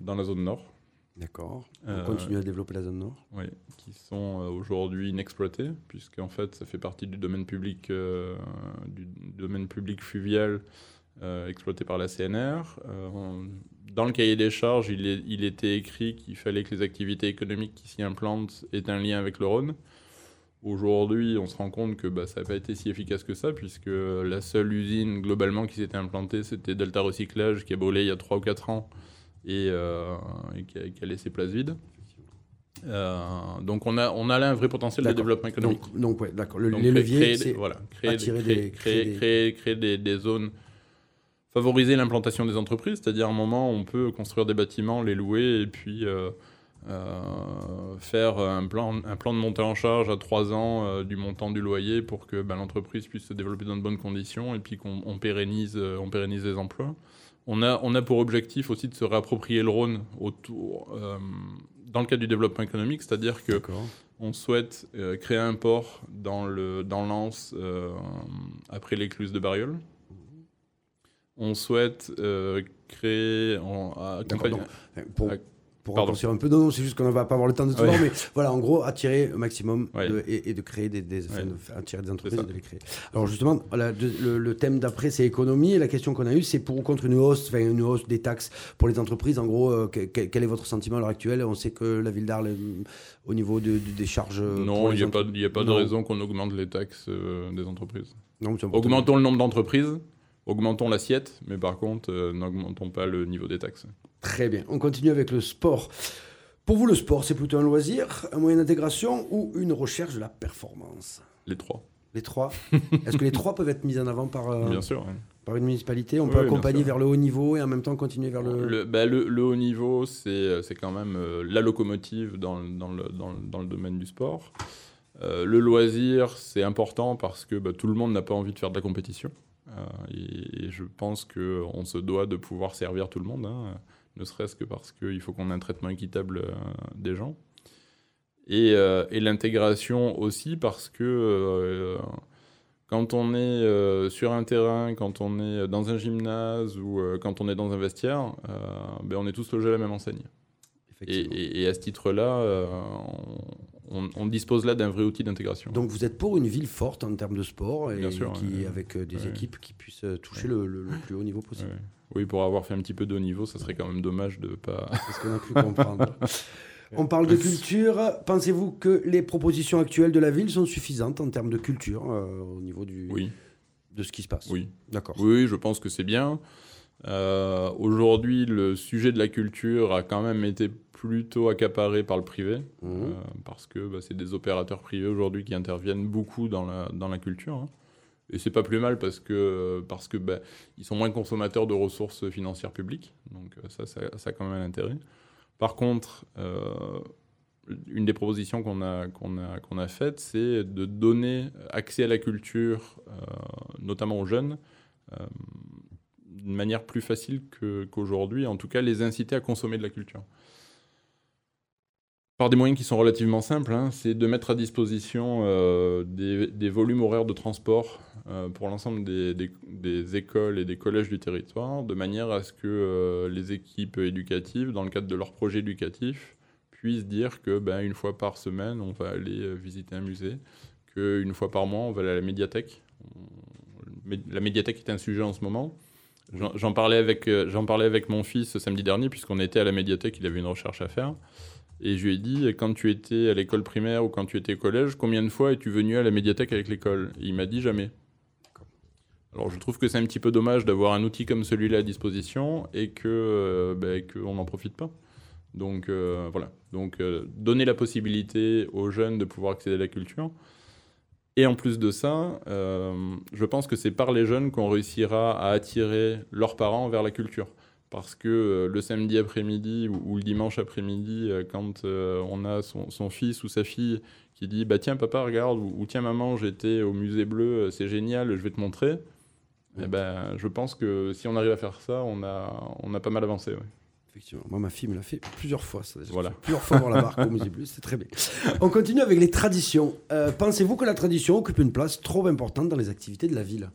dans la zone nord. D'accord. On Euh, continue à développer la zone nord. Oui, qui sont euh, aujourd'hui inexploités, puisqu'en fait, ça fait partie du domaine public, euh, du domaine public fluvial euh, exploité par la CNR. Euh, dans le cahier des charges, il, est- il était écrit qu'il fallait que les activités économiques qui s'y implantent aient un lien avec le Rhône. Aujourd'hui, on se rend compte que bah, ça n'a pas été si efficace que ça, puisque la seule usine globalement qui s'était implantée, c'était Delta Recyclage, qui a brûlé il y a 3 ou 4 ans et, euh, et qui, a, qui a laissé place vide. Euh, donc on a, on a là un vrai potentiel de développement économique. Donc, donc ouais, d'accord. Le- les leviers, c'est voilà, créer, des- créer, des- créer, créer des- créer- créer des, des zones, favoriser l'implantation des entreprises, c'est-à-dire à un moment on peut construire des bâtiments, les louer et puis euh, euh, faire un plan, un plan de montée en charge à trois ans euh, du montant du loyer pour que ben, l'entreprise puisse se développer dans de bonnes conditions et puis qu'on on pérennise, on pérennise les emplois. On a, on a pour objectif aussi de se réapproprier le Rhône autour, dans le cadre du développement économique, c'est-à-dire que on souhaite créer un port dans dans l'Anse euh, après l'écluse de Bariol. On souhaite euh, créer en, accompagner- Enfin, Pour, pour raccourcir un peu. Non, non, c'est juste qu'on ne va pas avoir le temps de tout Ouais. voir, mais voilà, en gros, attirer un maximum Ouais. de- et, et de créer des, des enfin, Ouais. de faire- attirer des entreprises et de les créer. Alors justement, de- le, le thème d'après, c'est économie. Et la question qu'on a eue, c'est pour ou contre une hausse, enfin, une hausse des taxes pour les entreprises. En gros, euh, que- que- quel est votre sentiment à l'heure actuelle? On sait que la ville d'Arles, euh, au niveau de- de- des charges. euh, Non, il n'y a, pas- a de Non. raison qu'on augmente les taxes euh, des entreprises. Non. Augmentons le nombre d'entreprises, augmentons l'assiette, mais par contre, euh, n'augmentons pas le niveau des taxes. Très bien. On continue avec le sport. Pour vous, le sport, c'est plutôt un loisir, un moyen d'intégration ou une recherche de la performance? Les trois, Les trois Est-ce que les trois peuvent être mis en avant par, euh, bien sûr. hein. par une municipalité? On Oui, peut accompagner vers le haut niveau et en même temps continuer vers le. Le, bah, le- le haut niveau, c'est euh, quand même euh, la locomotive dans, dans le, dans, le- dans le domaine du sport. Le loisir, c'est important parce que bah, tout le monde n'a pas envie de faire de la compétition. Euh, et, et je pense qu'on se doit de pouvoir servir tout le monde, hein, ne serait-ce que parce qu'il faut qu'on ait un traitement équitable euh, des gens. Et, euh, et l'intégration aussi parce que quand on est euh, sur un terrain, quand on est dans un gymnase ou euh, quand on est dans un vestiaire, euh, ben, on est tous logés à la même enseigne. Et, et- et à ce titre-là, on, dispose là d'un vrai outil d'intégration. Donc vous êtes pour une ville forte en termes de sport et sûr, qui, avec euh, des Ouais. équipes qui puissent euh, toucher le, le- le plus haut niveau possible. Ouais. Oui, pour avoir fait un petit peu de haut niveau, ça serait quand même dommage de pas. C'est ce qu'on a cru comprendre. On parle de culture. Pensez-vous que les propositions actuelles de la ville sont suffisantes en termes de culture euh, au niveau du, Oui, de ce qui se passe? Oui. D'accord. Oui, je pense que c'est bien. Euh, Aujourd'hui, le sujet de la culture a quand même été plutôt accaparé par le privé, Mhm. euh, parce que bah, c'est des opérateurs privés aujourd'hui qui interviennent beaucoup dans la, dans la culture. hein. Et c'est pas plus mal parce que, parce que bah, ils sont moins consommateurs de ressources financières publiques, donc euh, ça, ça, ça a quand même un intérêt. Par contre, euh, une des propositions qu'on a, qu'on a, qu'on a faites, c'est de donner accès à la culture, euh, notamment aux jeunes, euh, d'une manière plus facile que- qu'aujourd'hui, en tout cas les inciter à consommer de la culture. Par des moyens qui sont relativement simples, hein, c'est de mettre à disposition euh, des, volumes horaires de transport euh, pour l'ensemble des, écoles et des collèges du territoire, de manière à ce que euh, les équipes éducatives, dans le cadre de leur projet éducatif, puissent dire que ben, une fois par semaine, on va aller visiter un musée, qu'une fois par mois, on va aller à la médiathèque. La médiathèque est un sujet en ce moment. J'en parlais, avec, mon fils samedi dernier, puisqu'on était à la médiathèque, il avait une recherche à faire. Et je lui ai dit, quand tu étais à l'école primaire ou quand tu étais au collège, combien de fois es-tu venu à la médiathèque avec l'école? Il m'a dit jamais. Alors je trouve que c'est un petit peu dommage d'avoir un outil comme celui-là à disposition et que euh, ben, qu'on n'en profite pas. Donc euh, voilà. Donc euh, donner la possibilité aux jeunes de pouvoir accéder à la culture. Et en plus de ça, euh, je pense que c'est par les jeunes qu'on réussira à attirer leurs parents vers la culture. Parce que euh, le samedi après-midi ou, ou le dimanche après-midi, euh, quand euh, on a son, son fils ou sa fille qui dit bah tiens papa regarde ou, ou tiens maman j'étais au musée bleu c'est génial je vais te montrer eh ben je pense que si on arrive à faire ça on a on a pas mal avancé ouais. Effectivement. Moi, ma fille me l'a fait plusieurs fois. Ça. Voilà. Plusieurs fois voir la barque au Musée Bleu, c'est très bien. On continue avec les traditions. Pensez-vous que la tradition occupe une place trop importante dans les activités de la ville?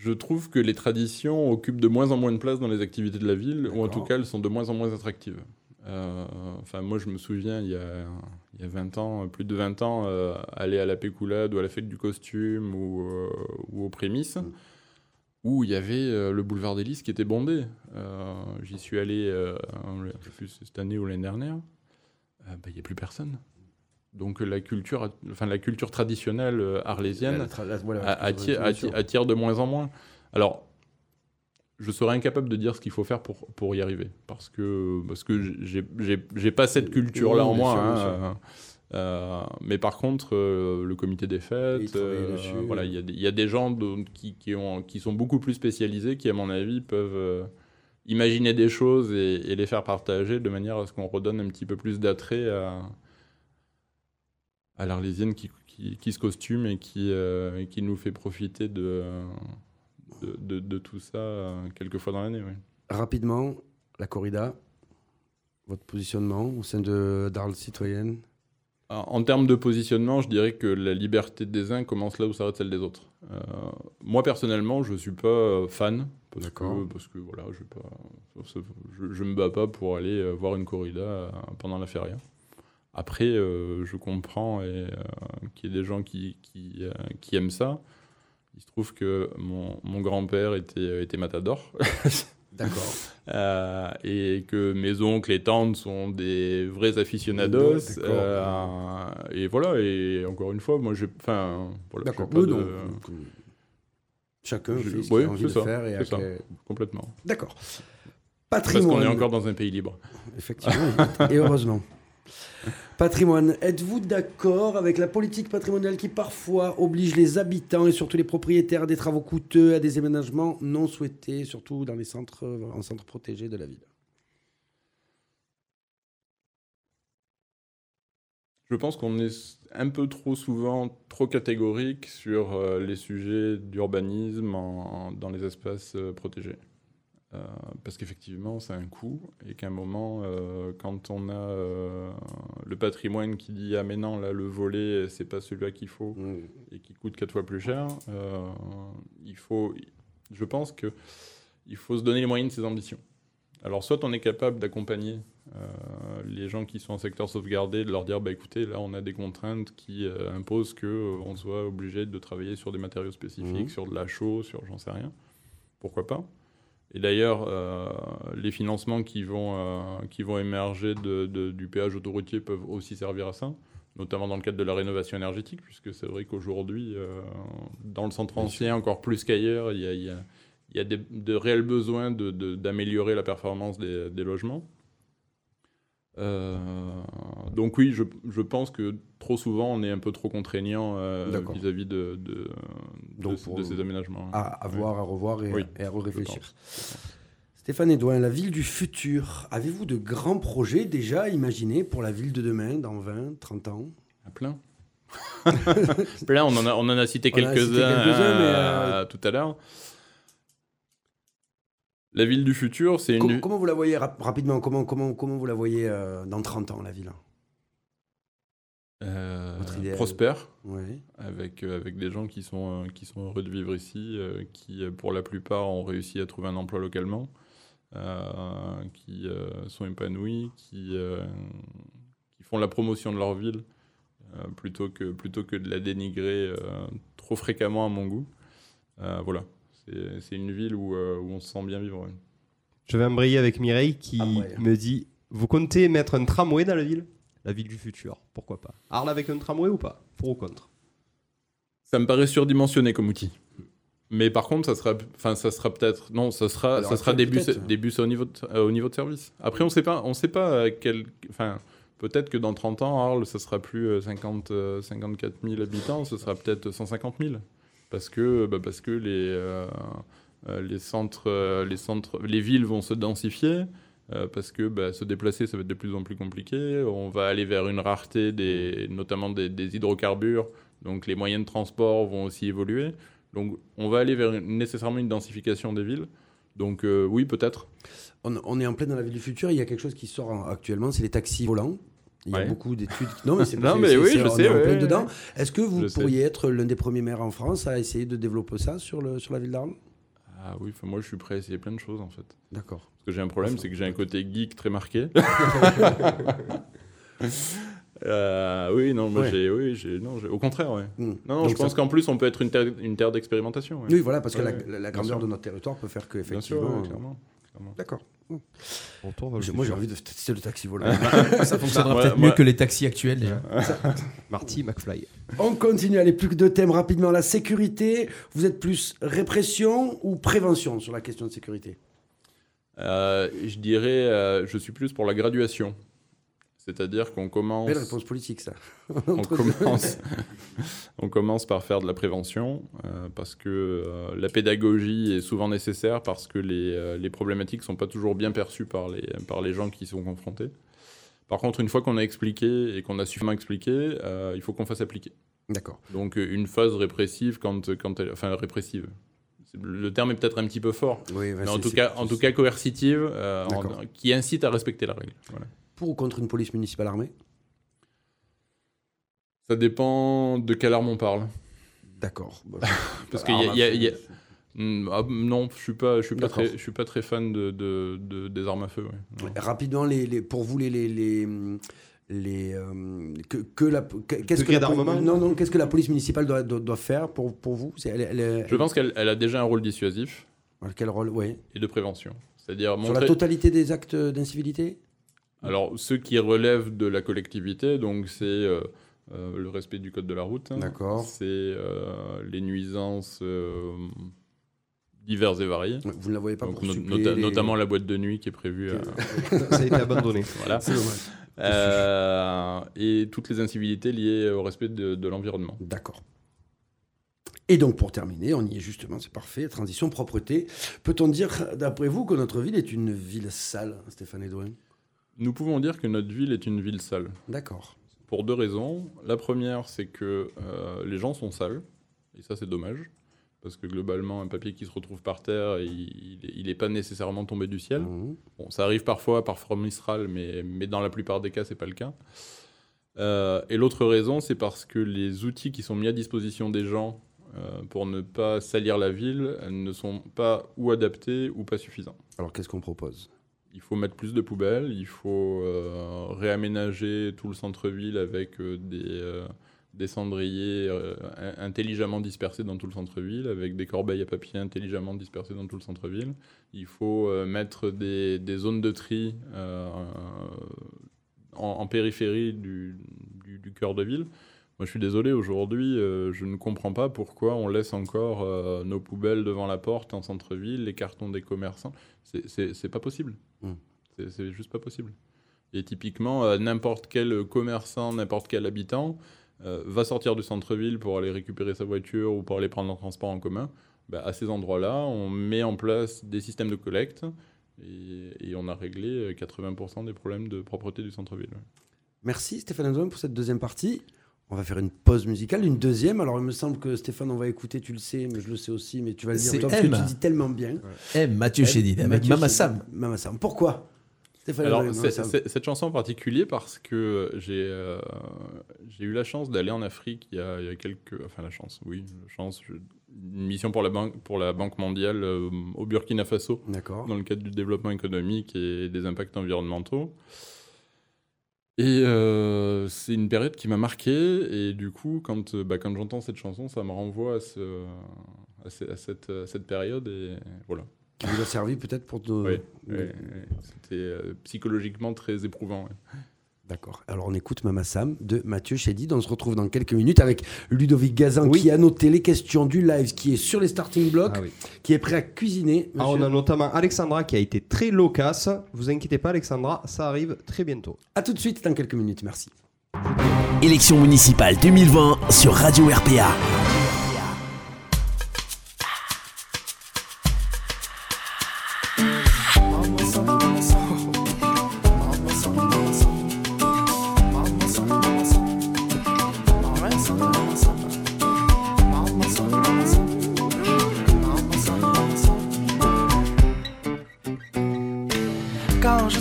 Je trouve que les traditions occupent de moins en moins de place dans les activités de la ville, ou en tout cas elles sont de moins en moins attractives. Euh, enfin, moi je me souviens, il y a, il y a 20 ans, plus de 20 ans, euh, aller à la Pécoulade ou à la fête du costume ou, euh, ou aux prémices, Mm. où il y avait le boulevard des Lys qui était bondé. J'y suis allé, je sais plus cette année ou l'année dernière, bah, il n'y a plus personne. Donc la culture, enfin, la culture traditionnelle euh, arlésienne tra- voilà, attire, attire- attire de moins en moins. Alors, je serais incapable de dire ce qu'il faut faire pour, pour y arriver. Parce que, parce que j'ai- pas cette culture-là Oui, en moi. sûr, hein, euh, euh, mais par contre, euh, le comité des fêtes, euh, voilà, il y, a des- il y a des gens de- qui, qui, ont, qui sont beaucoup plus spécialisés, qui, à mon avis, peuvent imaginer des choses et, et les faire partager de manière à ce qu'on redonne un petit peu plus d'attrait à, à l'Arlésienne qui, qui, qui se costume et qui, euh, qui nous fait profiter de, de, de- de tout ça euh, quelques fois dans l'année. oui. En termes de positionnement, je dirais que la liberté des uns commence là où s'arrête celle des autres. Euh, moi, personnellement, je ne suis pas euh, fan. Parce que, parce que voilà, je ne me bats pas pour aller voir une corrida pendant la feria. Après, euh, je comprends euh, qu'il y ait des gens qui, qui, euh, qui aiment ça. Il se trouve que mon, mon grand-père était, était matador. D'accord. Euh, et que mes oncles et tantes sont des vrais aficionados. Et voilà, et encore une fois, moi j'ai. Enfin, voilà, D'accord. Oui, de- Chacun Je- fait ce oui, envie de ça, faire. Et ça. quel- Complètement. D'accord. Parce Patrimoine. qu'on est encore dans un pays libre. Effectivement, et heureusement. Patrimoine, êtes-vous d'accord avec la politique patrimoniale qui parfois oblige les habitants et surtout les propriétaires à des travaux coûteux, à des aménagements non souhaités, surtout dans les centres, en centres protégés de la ville? Je pense qu'on est un peu trop souvent trop catégorique sur euh, les sujets d'urbanisme dans les espaces euh, protégés. Euh, parce qu'effectivement, c'est un coût et qu'à un moment, euh, quand on a euh, le patrimoine qui dit Ah, mais non, là, le volet, c'est pas celui-là qu'il faut et qui coûte quatre fois plus cher, il faut, je pense que il faut se donner les moyens de ses ambitions. Alors, soit on est capable d'accompagner les gens qui sont en secteur sauvegardé, de leur dire bah, écoutez, là, on a des contraintes qui imposent qu'on soit obligé de travailler sur des matériaux spécifiques, Mhm. sur de la chaux, sur j'en sais rien. Pourquoi pas? Et d'ailleurs, euh, les financements qui vont, euh, qui vont émerger de- de- du péage autoroutier peuvent aussi servir à ça notamment dans le cadre de la rénovation énergétique, puisque c'est vrai qu'aujourd'hui, euh, dans le centre ancien, encore plus qu'ailleurs, il y a, il y a- il y a des, de réels besoins d'améliorer la performance des, des logements. Euh, donc oui, je, je pense que trop souvent, on est un peu trop contraignant euh, vis-à-vis de, de, de- Donc, de pour- ces aménagements. à, à voir, à revoir et, Oui, et à réfléchir. Stéphane Edouin, la ville du futur. Avez-vous de grands projets déjà imaginés pour la ville de demain, dans 20, 30 ans? À plein. plein, on en a, on en a cité quelques-uns euh, tout à l'heure. La ville du futur, c'est une... comment, comment vous la voyez rap- rapidement comment, comment, comment vous la voyez euh, dans 30 ans, la ville? Euh, prospère, Oui. avec, euh, avec des gens qui sont, euh, qui sont heureux de vivre ici, qui pour la plupart ont réussi à trouver un emploi localement, qui sont épanouis, qui, qui font la promotion de leur ville, plutôt, que, plutôt que de la dénigrer trop fréquemment à mon goût. Voilà, c'est une ville où, euh, où on se sent bien vivre. ouais. Je vais embrayer avec Mireille qui Embraye. me dit Vous comptez mettre un tramway dans la ville? La ville du futur, pourquoi pas Arles avec un tramway ou pas? Pour ou contre? Ça me paraît surdimensionné comme outil. Mais par contre, ça sera, enfin, ça sera peut-être, non, ça sera, Alors, ça sera des bus, des bus au niveau, de, euh, au niveau de service. Après, on sait pas, on sait pas à quel, enfin, peut-être que dans 30 ans, Arles, ça sera plus euh, 50, euh, 54 000 habitants, ce sera peut-être 150 000, parce que, bah, parce que les, euh, euh, euh, les centres, les villes vont se densifier. parce que bah, se déplacer, ça va être de plus en plus compliqué. On va aller vers une rareté, des, notamment des, hydrocarbures. Donc les moyens de transport vont aussi évoluer. Donc on va aller vers nécessairement une densification des villes. Donc oui, peut-être. On, on est en plein dans la ville du futur. Il y a quelque chose qui sort en- actuellement, c'est les taxis volants. Il y a Ouais. beaucoup d'études. Non, mais c'est Non, mais oui, je on sais, est en ouais, plein ouais, dedans. Est-ce que vous Je sais. pourriez être l'un des premiers maires en France à essayer de développer ça sur, le, sur la ville d'Arles? Ah oui, moi je suis prêt à essayer plein de choses en fait. D'accord. Parce que j'ai un problème, c'est que j'ai un côté geek très marqué. Euh, oui, non, moi j'ai, oui, non, au contraire, ouais. Hmm. Non, non, je pense ça- qu'en plus on peut être une terre, une terre d'expérimentation. Oui, voilà, parce que la, bien grandeur sûr. de notre territoire peut faire que, Bien sûr, effectivement. ouais, clairement. clairement. D'accord. Retour Moi, j'ai envie de tester le taxi volant. Ça fonctionnera peut-être mieux que les taxis actuels déjà. Marty McFly. On continue, allez, plus que deux thèmes rapidement. La sécurité, vous êtes plus répression ou prévention sur la question de sécurité? Euh, je dirais, euh, je suis plus pour la graduation. C'est-à-dire qu'on commence. Belle réponse politique, ça. on commence, on commence par faire de la prévention euh, parce que euh, la pédagogie est souvent nécessaire parce que les, euh, les problématiques ne sont pas toujours bien perçues par les, par les gens qui y sont confrontés. Par contre, une fois qu'on a expliqué et qu'on a suffisamment expliqué, il faut qu'on fasse appliquer. D'accord. Donc une phase répressive, quand, quand elle, enfin répressive, le terme est peut-être un petit peu fort, Oui, mais en tout, cas, en tout cas coercitive, euh, en- qui incite à respecter la règle. Voilà. Pour ou contre une police municipale armée? Ça dépend de quelle arme on parle. D'accord. Parce qu'il y a- il y a- il y a- Hmm, ah, non, je suis pas, je suis pas très, je suis pas très fan de, de- de- des armes à feu. ouais. Rapidement, les, les- pour vous, les, les, les, les, euh, que, que la, que- qu'est-ce que la, poli- d'armement non, non, qu'est-ce que la police municipale doit, doit, doit faire pour, pour vous? C'est elle, elle- elle- Je pense qu'elle elle a déjà un rôle dissuasif Quel rôle Ouais. et de prévention. C'est-à-dire Sur la totalité des actes d'incivilité? Alors, ceux qui relèvent de la collectivité, donc c'est euh, euh, le respect du code de la route. D'accord. C'est euh, les nuisances euh, diverses et variées. Vous ne la voyez pas Donc, pour no- suppléer nota- les- Notamment la boîte de nuit qui est prévue. à- Ça a été abandonné. voilà. C'est dommage. Euh, et toutes les incivilités liées au respect de, de l'environnement. D'accord. Et donc, pour terminer, on y est justement, c'est parfait, transition, propreté. Peut-on dire, d'après vous, que notre ville est une ville sale, Stéphane Edouin? Nous pouvons dire que notre ville est une ville sale. D'accord. Pour deux raisons. La première, c'est que euh, les gens sont sales. Et ça, c'est dommage. Parce que globalement, un papier qui se retrouve par terre, il n'est pas nécessairement tombé du ciel. Mhm. Bon, ça arrive parfois par Mistral, mais, mais dans la plupart des cas, c'est pas le cas. Euh, et l'autre raison, c'est parce que les outils qui sont mis à disposition des gens euh, pour ne pas salir la ville ne sont pas ou adaptés ou pas suffisants. Alors, qu'est-ce qu'on propose? Il faut mettre plus de poubelles, il faut euh, réaménager tout le centre-ville avec euh, des, euh, des cendriers in- intelligemment dispersés dans tout le centre-ville, avec des corbeilles à papier intelligemment dispersées dans tout le centre-ville. Il faut mettre des, zones de tri en, périphérie du cœur de ville. Moi, je suis désolé, aujourd'hui, euh, je ne comprends pas pourquoi on laisse encore euh, nos poubelles devant la porte en centre-ville, les cartons des commerçants. C'est- pas possible. Mm. C'est- juste pas possible. Et typiquement, euh, n'importe quel commerçant, n'importe quel habitant va sortir du centre-ville pour aller récupérer sa voiture ou pour aller prendre un transport en commun. Bah, à ces endroits-là, on met en place des systèmes de collecte et, et on a réglé euh, 80% des problèmes de propreté du centre-ville. Merci Stéphane Edouin pour cette deuxième partie. On va faire une pause musicale, une deuxième. Alors, il me semble que Stéphane, on va écouter, tu le sais, mais je le sais aussi, mais tu vas le dire C'est toi, parce que tu dis tellement bien. M. Mathieu Chédid avec Mathieu Mama Chédid. Sam. Mama Sam. Pourquoi? Stéphane Alors, Mama Sam. cette chanson en particulier parce que j'ai euh, j'ai eu la chance d'aller en Afrique il y, a, il y a quelques... Enfin, la chance, oui, la chance. je- une mission pour la Banque, pour la banque mondiale euh, au Burkina Faso D'accord. dans le cadre du développement économique et des impacts environnementaux. Et euh, c'est une période qui m'a marqué. Et du coup, quand, euh, bah, quand j'entends cette chanson, ça me renvoie à, ce, à, ce- à cette, à cette période. Et voilà. Qui vous a servi peut-être pour nos... Oui, oui, oui. C'était euh, psychologiquement très éprouvant. ouais. D'accord. Alors on écoute Mama Sam de Mathieu Chédid. On se retrouve dans quelques minutes avec Ludovic Gazan Oui. qui a noté les questions du live, qui est sur les starting blocks, Ah oui. qui est prêt à cuisiner. Ah, on a notamment Alexandra qui a été très loquace. Vous inquiétez pas, Alexandra, ça arrive très bientôt. À tout de suite dans quelques minutes. Merci. Élection municipale 2020 sur Radio RPA.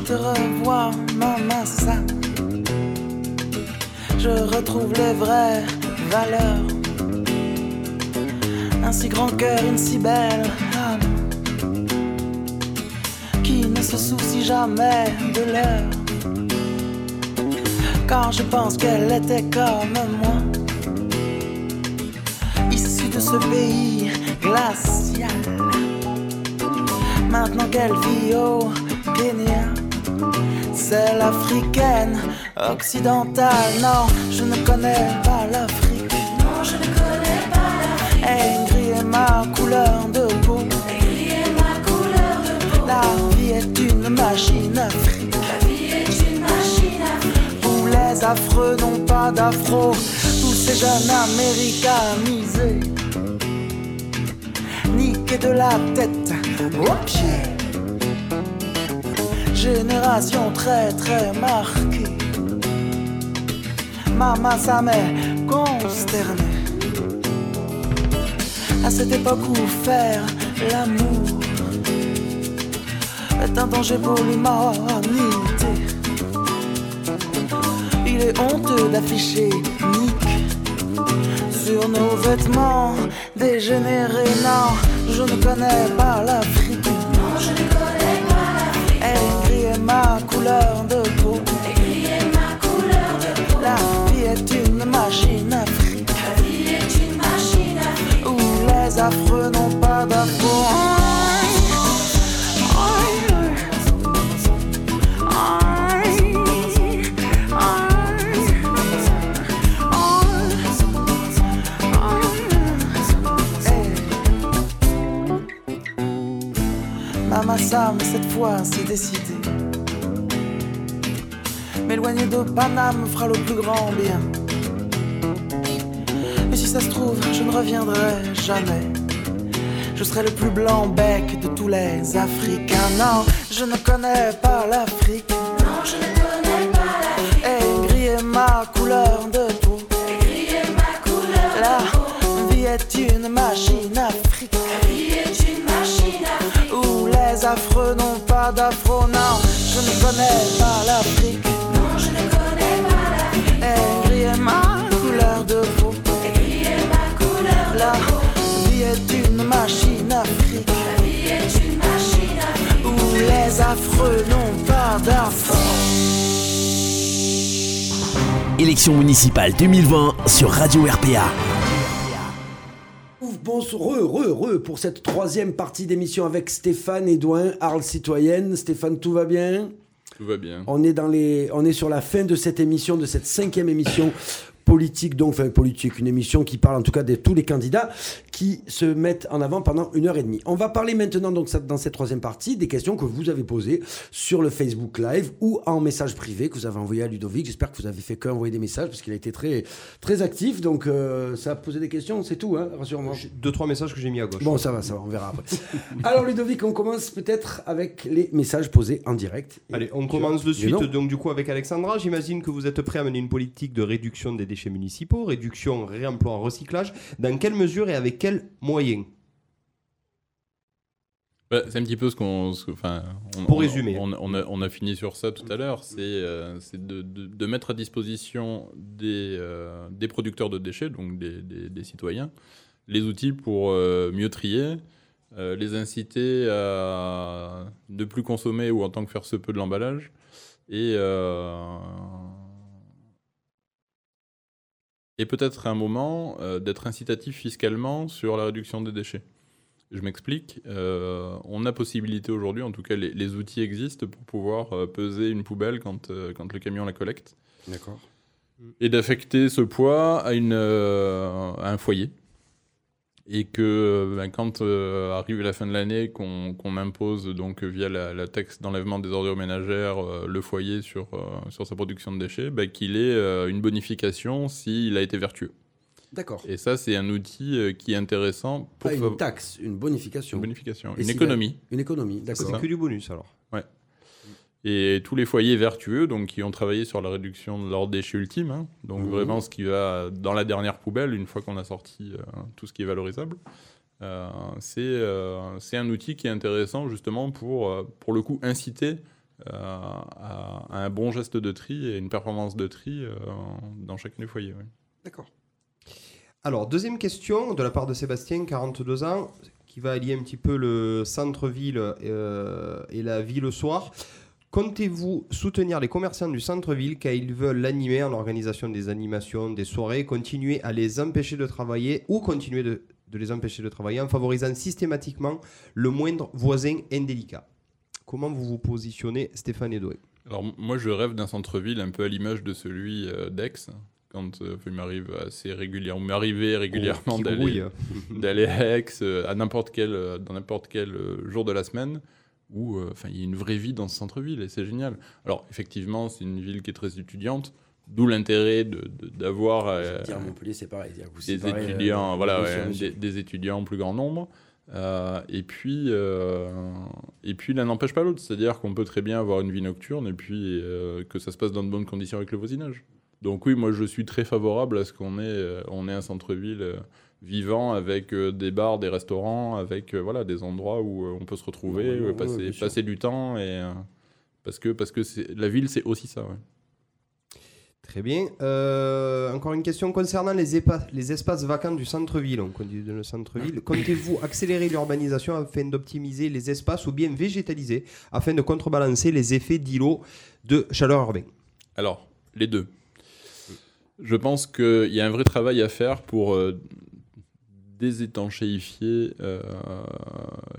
Te revois, maman, ça, je retrouve les vraies valeurs. Un si grand cœur, une si belle âme, qui ne se soucie jamais de l'heure. Quand je pense qu'elle était comme moi, issue de ce pays glacial. Maintenant qu'elle vit au Kenya, c'est l'africaine occidentale. Non, je ne connais pas l'Afrique. Non, je ne connais pas l'Afrique. Elle grille ma couleur de peau. La vie est une machine afrique. La vie est une machine afrique. Où les affreux n'ont pas d'afro. Tous ces jeunes américanisés niqué de la tête aux pieds. Génération très très marquée. Maman, ça m'est consterné. À cette époque où faire l'amour est un danger pour l'humanité. Il est honteux d'afficher Nick sur nos vêtements dégénérés. Non, je ne connais pas l'Afrique. Non, Cette fois c'est décidé. M'éloigner de Paname fera le plus grand bien. Mais si ça se trouve, je ne reviendrai jamais. Je serai le plus blanc bec de tous les Africains. Non, je ne connais pas l'Afrique. Non, je ne connais pas l'Afrique. Et gris est ma couleur de pas d'afro. Non, je ne connais pas l'Afrique. Non, je ne connais pas l'Afrique. Et gris est ma couleur de peau. Et gris est ma couleur La vie est une machine afrique. La vie est une machine afrique. Où les affreux n'ont pas d'afro. Élection municipale 2020 sur Radio RPA. Re, re, re, pour cette troisième partie d'émission avec Stéphane Edouin, Arles Citoyenne. Stéphane, tout va bien? Tout va bien. on est, dans les, on est sur la fin de cette émission, de cette cinquième émission politique, donc, enfin politique, une émission qui parle en tout cas de tous les candidats qui se mettent en avant pendant une heure et demie. On va parler maintenant, donc, dans cette troisième partie, des questions que vous avez posées sur le Facebook Live ou en message privé que vous avez envoyé à Ludovic. J'espère que vous avez fait qu'envoyer des messages parce qu'il a été très, très actif. Donc, euh, ça a posé des questions, c'est tout, hein, rassure-moi. Deux, trois messages que j'ai mis à gauche. Bon, ça va, ça va, on verra après. Alors, Ludovic, on commence peut-être avec les messages posés en direct. Allez, on commence de suite donc du coup avec Alexandra. J'imagine que vous êtes prêt à mener une politique de réduction des déchets municipaux, réduction, réemploi, recyclage. Dans quelle mesure et avec moyens Bah, c'est un petit peu ce qu'on. Enfin, on- Pour on- résumer. On, on a, on a fini sur ça tout à l'heure. C'est euh, de, de- de mettre à disposition des, euh, des producteurs de déchets, donc des, des- des citoyens, les outils pour euh, mieux trier, les inciter à ne plus consommer ou en tant que faire ce peu de l'emballage. Et. Et peut-être à un moment euh, d'être incitatif fiscalement sur la réduction des déchets. Je m'explique. Euh, on a possibilité aujourd'hui, en tout cas les, les outils existent pour pouvoir euh, peser une poubelle quand, quand le camion la collecte D'accord. et d'affecter ce poids à, une, à un foyer. Et que euh, ben, quand euh, arrive la fin de l'année, qu'on qu'on impose donc via la, la taxe d'enlèvement des ordures ménagères euh, le foyer sur, euh, sur sa production de déchets, ben, qu'il ait euh, une bonification s'il a été vertueux. D'accord. Et ça, c'est un outil qui est intéressant pour Pas une taxe, une bonification. une bonification, Et une économie. Une économie, C'est d'accord. que du bonus alors. Et tous les foyers vertueux, donc qui ont travaillé sur la réduction de leurs déchets ultimes, hein, donc Mhm. vraiment ce qui va dans la dernière poubelle une fois qu'on a sorti euh, tout ce qui est valorisable, euh, c'est euh, c'est un outil qui est intéressant justement pour, pour le coup, inciter à, à un bon geste de tri et une performance de tri dans chacun des foyers. oui. D'accord. Alors, deuxième question de la part de Sébastien, 42 ans, qui va allier un petit peu le centre-ville et la vie le soir. Comptez-vous soutenir les commerçants du centre-ville quand ils veulent l'animer en organisation des animations, des soirées, continuer à les empêcher de travailler ou continuer de, de les empêcher de travailler en favorisant systématiquement le moindre voisin indélicat. Comment vous vous positionnez, Stéphane Edoué Alors moi je rêve d'un centre-ville un peu à l'image de celui euh, d'Aix, quand euh, il m'arrive assez régulièrement, m'arriver régulièrement d'aller à Aix euh, à n'importe quel, euh, dans n'importe quel euh, jour de la semaine où euh, enfin il y a une vraie vie dans ce centre-ville et c'est génial. Alors effectivement, c'est une ville qui est très étudiante, d'où l'intérêt de- de- d'avoir euh, Montpellier, c'est pareil. des pareil, euh, étudiants, voilà, ouais, des, des étudiants en plus grand nombre. Euh, et puis, euh, et puis l'un n'empêche pas l'autre, c'est-à-dire qu'on peut très bien avoir une vie nocturne et puis euh, que ça se passe dans de bonnes conditions avec le voisinage. Donc oui, moi je suis très favorable à ce qu'on ait, on ait un centre-ville vivant avec euh, des bars, des restaurants, avec euh, voilà des endroits où euh, on peut se retrouver, Ouais, ouais, ouais, passer, du temps et parce que parce que la ville c'est aussi ça. Très bien. Euh, encore une question concernant les, épa- les espaces vacants du centre-ville. On continue le centre-ville. Comptez-vous accélérer l'urbanisation afin d'optimiser les espaces ou bien végétaliser afin de contrebalancer les effets d'îlots de chaleur urbaine? Alors, les deux. Je pense qu'il y a un vrai travail à faire pour euh, désétanchéifier euh,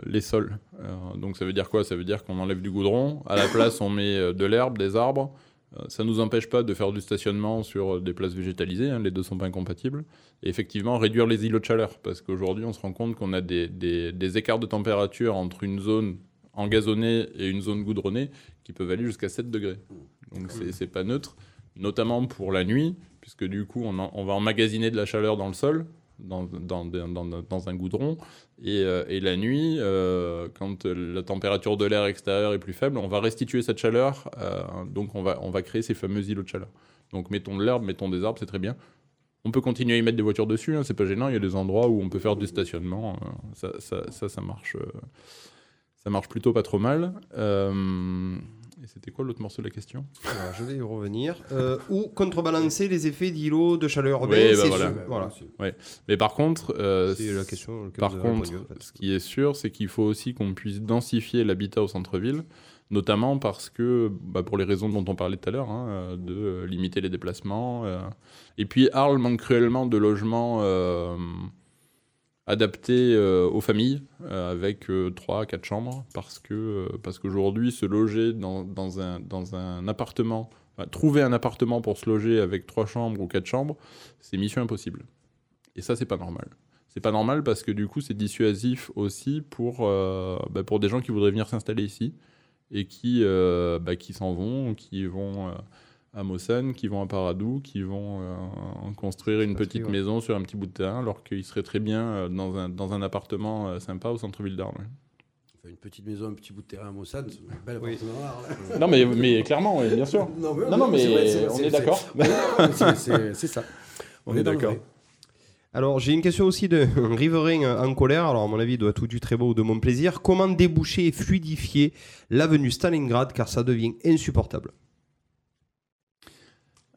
les sols. Euh, donc ça veut dire quoi? Ça veut dire qu'on enlève du goudron, à la place on met euh, de l'herbe, des arbres. Euh, ça ne nous empêche pas de faire du stationnement sur des places végétalisées, hein, les deux sont pas incompatibles. Et effectivement, réduire les îlots de chaleur, parce qu'aujourd'hui on se rend compte qu'on a des, des- des écarts de température entre une zone engazonnée et une zone goudronnée qui peuvent aller jusqu'à 7 degrés. Donc c'est c'est pas neutre, notamment pour la nuit, puisque du coup on, en- on va emmagasiner de la chaleur dans le sol, dans, dans, dans, dans- un goudron, et, euh, et la nuit, euh, quand la température de l'air extérieur est plus faible, on va restituer cette chaleur, euh, donc on va, on va créer ces fameux îlots de chaleur. Donc mettons de l'herbe, mettons des arbres, c'est très bien. On peut continuer à y mettre des voitures dessus, hein, c'est pas gênant, il y a des endroits où on peut faire du stationnement, ça, ça, ça, ça marche, ça marche plutôt pas trop mal. Et c'était quoi l'autre morceau de la question? Alors, je vais y revenir. Euh, ou contrebalancer les effets d'îlots de chaleur urbaine. Oui, bah c'est voilà. sûr. Voilà. Mais par contre, euh, la question. Par contre, répondu, en fait. ce qui est sûr, c'est qu'il faut aussi qu'on puisse densifier l'habitat au centre-ville, notamment parce que, bah, pour les raisons dont on parlait tout à l'heure, hein, de euh, limiter les déplacements. euh. Et puis, Arles manque cruellement de logements euh, adaptés euh, aux familles, euh, avec 3 4 chambres, parce que euh, parce qu'aujourd'hui, se loger dans, dans un, dans un appartement, trouver un appartement pour se loger avec 3 chambres ou 4 chambres, c'est mission impossible. Et ça, c'est pas normal. C'est pas normal parce que du coup, c'est dissuasif aussi pour, euh, bah, pour des gens qui voudraient venir s'installer ici et qui, euh, bah, qui s'en vont, qui vont euh, à Mossane, qui vont à Paradou, qui vont euh, construire une petite ouais. maison sur un petit bout de terrain alors qu'ils seraient très bien euh, dans, un, dans un appartement euh, sympa au centre-ville d'Arles. Enfin, Une petite maison, un petit bout de terrain à Mossad, c'est une belle Oui. appartement à Arles. Non, mais, mais clairement, oui, bien sûr. Non, mais, Non, non, mais vrai, on est d'accord. on est d'accord, c'est- ça. On est d'accord. Alors, j'ai une question aussi de riverain en colère. Alors, à mon avis, il doit tout du très beau ou de mon plaisir. Comment déboucher et fluidifier l'avenue Stalingrad car ça devient insupportable?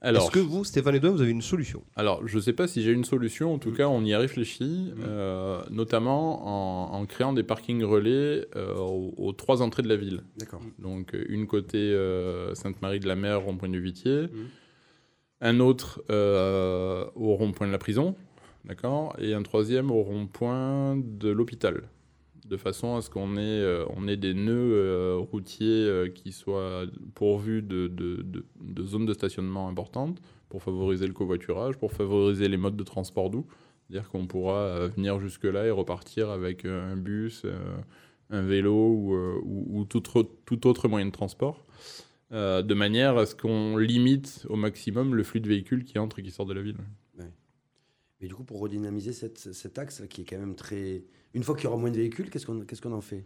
Est-ce que vous, Stéphane Edouard, vous avez une solution Alors, je ne sais pas si j'ai une solution. En tout cas, on y a réfléchi, Mm. euh, notamment en, en créant des parkings relais euh, aux, aux trois entrées de la ville. D'accord. Donc, euh, une côté euh, Sainte-Marie-de-la-Mer, rond-point du Vitier, Mm. un autre au rond-point de la prison, d'accord, et un troisième au rond-point de l'hôpital. De façon à ce qu'on ait, euh, on ait des nœuds euh, routiers euh, qui soient pourvus de, de- de- zones de stationnement importantes pour favoriser le covoiturage, pour favoriser les modes de transport doux. C'est-à-dire qu'on pourra venir jusque-là et repartir avec un bus, un vélo ou, ou- ou tout, tout autre moyen de transport, de manière à ce qu'on limite au maximum le flux de véhicules qui entrent et qui sortent de la ville. Mais du coup, pour redynamiser cet axe qui est quand même très. Une fois qu'il y aura moins de véhicules, qu'est-ce qu'on qu'est-ce qu'on en fait?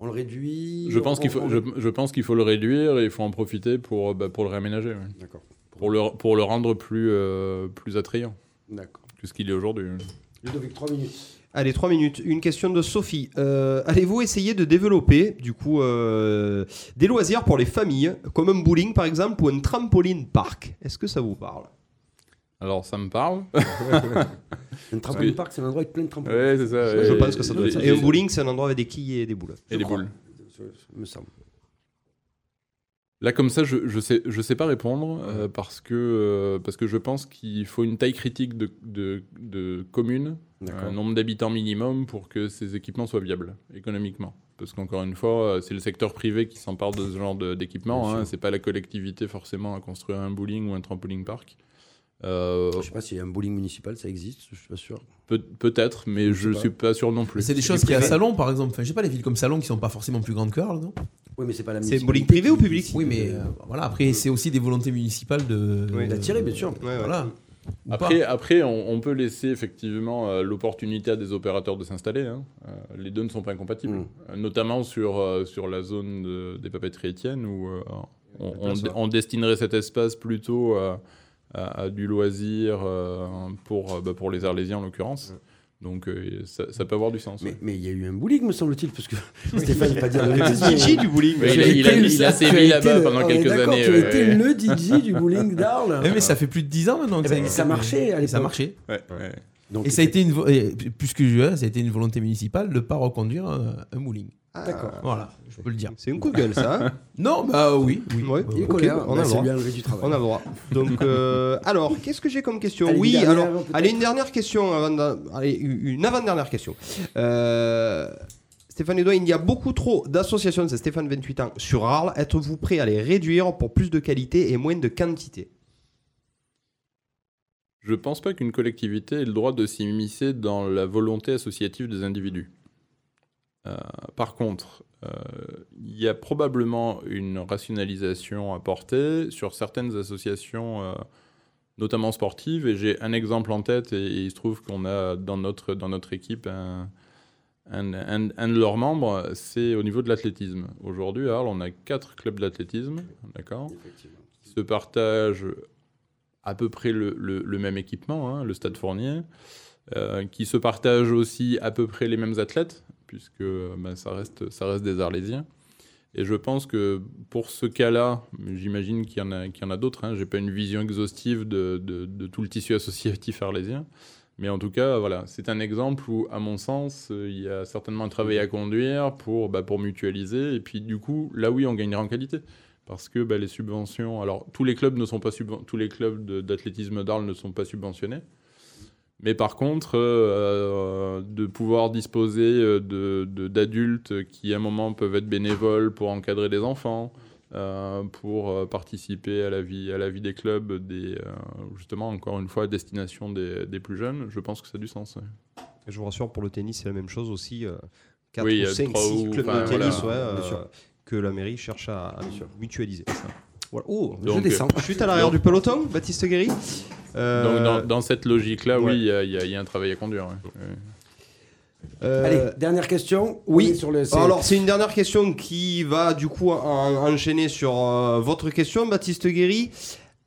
On le réduit Je pense qu'il faut, on- je, je pense qu'il faut le réduire et il faut en profiter pour, bah, pour le réaménager, ouais. D'accord. pour, le, pour le rendre plus, euh, plus attrayant D'accord. que ce qu'il est aujourd'hui. Ludovic, 3 minutes. Allez, trois minutes. Une question de Sophie. Euh, Allez-vous essayer de développer, du coup, euh, des loisirs pour les familles, comme un bowling par exemple, ou un trampoline park Est-ce que ça vous parle? Alors ça me parle. Un trampoline park, c'est un endroit avec plein de trampolines. Ouais, c'est ça. Je Et- pense que ça doit être ça. Et un bowling, c'est un endroit avec des quilles et des boules. Et des crois. boules. Ça me semble. Là, comme ça, je je sais, je sais pas répondre euh, parce, que, euh, parce que je pense qu'il faut une taille critique de, de, de commune, un nombre d'habitants minimum pour que ces équipements soient viables économiquement. Parce qu'encore une fois, euh, c'est le secteur privé qui s'empare de ce genre d'équipement. Hein, c'est pas la collectivité forcément à construire un bowling ou un trampoline park. Euh, Je sais pas s'il y a un bowling municipal, ça existe, je suis pas sûr. peut- Peut-être, mais Je je sais suis pas sûr non plus. C'est des choses qui à Salon, par exemple. Enfin, je sais pas, les villes comme Salon qui sont pas forcément plus grandes que Arles, non? Oui, mais c'est pas la C'est municipalité bowling privé ou public? Oui, mais euh, voilà, après, c'est aussi des volontés municipales de. Oui, d'attirer, bien sûr. Ouais, ouais. Voilà. Ou Après, pas. après on, on peut laisser effectivement euh, l'opportunité à des opérateurs de s'installer. hein. Euh, les deux ne sont pas incompatibles. Mm. Euh, notamment sur, euh, sur la zone de- des papeteries étiennes où euh, on, destinerait cet espace plutôt à, du loisir euh, pour, euh, bah, pour les Arlésiens en l'occurrence. Donc euh, ça, ça peut avoir du sens. Mais ouais. mais il y a eu un bowling, me semble-t-il, parce que Stéphane n'a pas dit le DJ du bowling. Tu il a- il il sévi été là-bas pendant on quelques d'accord, années, Tu as ouais, été le DJ du bowling d'Arles. Eh, mais ça fait plus de 10 ans maintenant que Eh ben, ça marchait à Et ça l'époque. marchait. Ouais, ouais. Donc, Et ça a été une, vo- et puisque je, ça a été une volonté municipale de ne pas reconduire un, un bowling. D'accord. Voilà, je peux le dire. C'est un coup de gueule, ça. hein Non, bah oui. oui. Ouais. Il est on a bah, le ça droit. du travail. On a le droit. Donc, euh, alors, qu'est-ce que j'ai comme question Allez, Oui, une dernière, alors, allez, une dernière question. Avant allez, une avant-dernière question. Euh, Stéphane Edouin, il y a beaucoup trop d'associations, c'est Stéphane, 28 ans, sur Arles. Êtes-vous prêt à les réduire pour plus de qualité et moins de quantité? Je pense pas qu'une collectivité ait le droit de s'immiscer dans la volonté associative des individus. Euh, par contre, euh, il y a probablement une rationalisation à porter sur certaines associations, euh, notamment sportives. Et j'ai un exemple en tête, et, il se trouve qu'on a dans notre, dans notre équipe un, un, un- un de leurs membres, c'est au niveau de l'athlétisme. Aujourd'hui, à Arles, on a quatre clubs d'athlétisme, d'accord? Qui se partagent à peu près le, le- le même équipement, hein, le Stade Fournier, euh, qui se partagent aussi à peu près les mêmes athlètes, puisque ben, ça, reste, ça reste des Arlésiens. Et je pense que pour ce cas-là, j'imagine qu'il y en a, qu'il y en a d'autres. Hein, Je n'ai pas une vision exhaustive de, de- tout le tissu associatif arlésien. Mais en tout cas, voilà, c'est un exemple où, à mon sens, il y a certainement un travail à conduire pour, bah, pour mutualiser. Et puis, du coup, là, oui, on gagnera en qualité. Parce que bah, les subventions. Alors, tous les clubs ne sont pas subven- tous les clubs d'athlétisme d'Arles ne sont pas subventionnés. Mais par contre, euh, de pouvoir disposer euh, de- de- d'adultes qui, à un moment, peuvent être bénévoles pour encadrer des enfants, euh, pour euh, participer à la vie, à la vie des clubs, des, euh, justement, encore une fois, à destination des, des plus jeunes, je pense que ça a du sens. ouais. Et Je vous rassure, pour le tennis, c'est la même chose aussi. 4 Oui, il y ou a 5, trois 6 ou- clubs de tennis voilà, ouais, euh, que la mairie cherche à, à mutualiser. Voilà. Oh, Je descends. je suis à l'arrière du peloton, Baptiste Guéry. Euh, Donc, dans, dans cette logique-là, ouais. oui, il y, a- y y un travail à conduire. ouais. Ouais. euh, Allez, dernière question. oui. Sur le. Alors, c'est une dernière question qui va du coup en- enchaîner sur euh, votre question, Baptiste Guéry.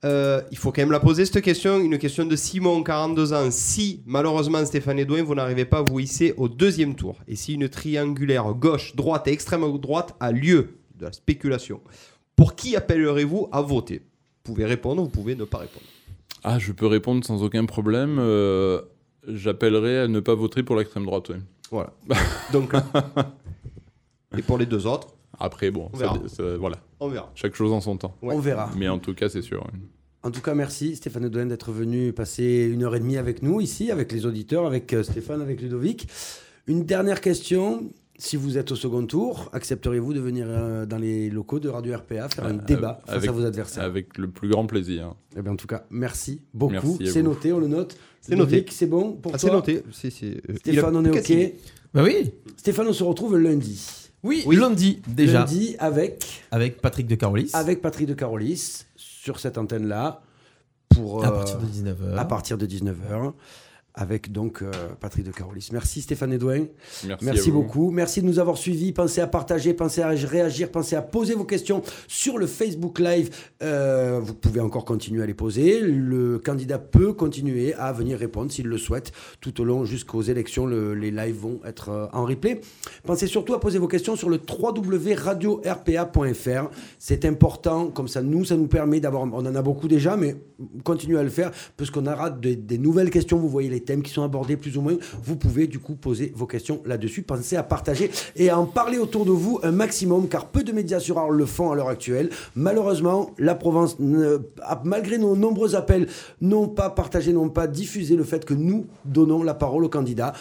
Euh, il faut quand même la poser cette question, une question de Simon, 42 ans. Si malheureusement Stéphane Edouin, vous n'arrivez pas à vous hisser au deuxième tour, et si une triangulaire gauche, droite et extrême droite a lieu de la spéculation, pour qui appellerez-vous à voter? Vous pouvez répondre, vous pouvez ne pas répondre. Ah, je peux répondre sans aucun problème. euh, J'appellerai à ne pas voter pour l'extrême droite. ouais. Voilà. Donc, et pour les deux autres, Après, bon, On ça- verra. ça- voilà, on verra. chaque chose en son temps. Ouais. On verra. Mais en tout cas, c'est sûr. ouais. En tout cas, merci Stéphane Edouin d'être venu passer une heure et demie avec nous ici, avec les auditeurs, avec euh, Stéphane, avec Ludovic. Une dernière question. Si vous êtes au second tour, accepteriez-vous de venir euh, dans les locaux de Radio RPA faire un Euh, débat face avec- à vos adversaires? Avec le plus grand plaisir. Eh bien, En tout cas, merci beaucoup. C'est noté, on le note. C'est noté. C'est bon pour Ah, toi c'est noté. C'est- c'est- euh, Stéphane, on est OK. Bah oui. Stéphane, on se retrouve lundi. Oui, Oui. lundi déjà. Lundi avec, Avec Patrick de Carolis. avec Patrick de Carolis sur cette antenne-là. Pour, À partir de 19h. à partir de 19h. Avec donc euh, Patrick de Carolis. Merci Stéphane Edouin. Merci, beaucoup. Merci de nous avoir suivis. Pensez à partager, pensez à réagir, pensez à poser vos questions sur le Facebook Live. Euh, vous pouvez encore continuer à les poser. Le candidat peut continuer à venir répondre s'il le souhaite tout au long jusqu'aux élections. Le- les lives vont être euh, en replay. Pensez surtout à poser vos questions sur le www.radio-rpa.fr. C'est important. Comme ça, nous, ça nous permet d'avoir. On en a beaucoup déjà, mais continuez à le faire puisqu'on aura des, des nouvelles questions. Vous voyez les thèmes qui sont abordés plus ou moins. Vous pouvez du coup poser vos questions là-dessus. Pensez à partager et à en parler autour de vous un maximum car peu de médias sur Arles le font à l'heure actuelle. Malheureusement, la Provence, malgré nos nombreux appels, n'ont pas partagé, n'ont pas diffusé le fait que nous donnons la parole aux candidats.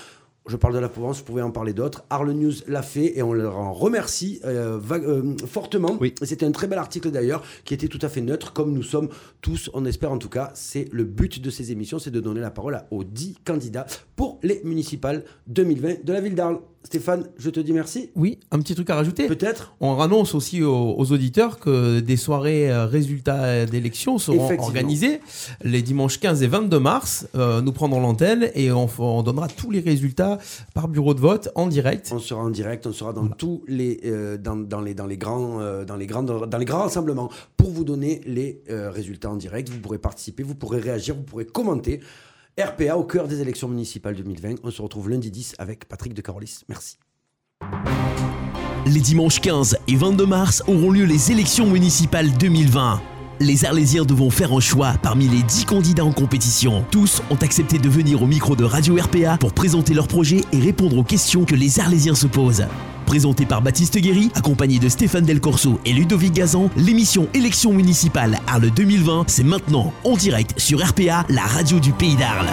Je parle de la Provence, vous pouvez en parler d'autres. Arle News l'a fait et on leur en remercie euh, euh, fortement. Oui. C'était un très bel article d'ailleurs qui était tout à fait neutre, comme nous sommes tous, on espère en tout cas. C'est le but de ces émissions, c'est de donner la parole à- aux 10 candidats pour les municipales 2020 de la ville d'Arles. Stéphane, je te dis merci. Oui, un petit truc à rajouter. Peut-être On annonce aussi aux, aux auditeurs que des soirées euh, résultats d'élections seront organisées les dimanches 15 et 22 mars. Euh, nous prendrons l'antenne et on, on donnera tous les résultats par bureau de vote en direct. On sera en direct, on sera dans tous les, euh, dans, dans les, dans les grands, euh, dans les dans les grands rassemblements pour vous donner les résultats en direct. Vous pourrez participer, vous pourrez réagir, vous pourrez commenter. RPA au cœur des élections municipales 2020. On se retrouve lundi 10 avec Patrick de Carolis. Merci. Les dimanches 15 et 22 mars auront lieu les élections municipales 2020. Les Arlésiens devront faire un choix parmi les 10 candidats en compétition. Tous ont accepté de venir au micro de Radio RPA pour présenter leur projet et répondre aux questions que les Arlésiens se posent. Présenté par Baptiste Guéry, accompagné de Stéphane Del Corso et Ludovic Gazan, l'émission Élections municipales Arles 2020, c'est maintenant en direct sur RPA, la radio du pays d'Arles.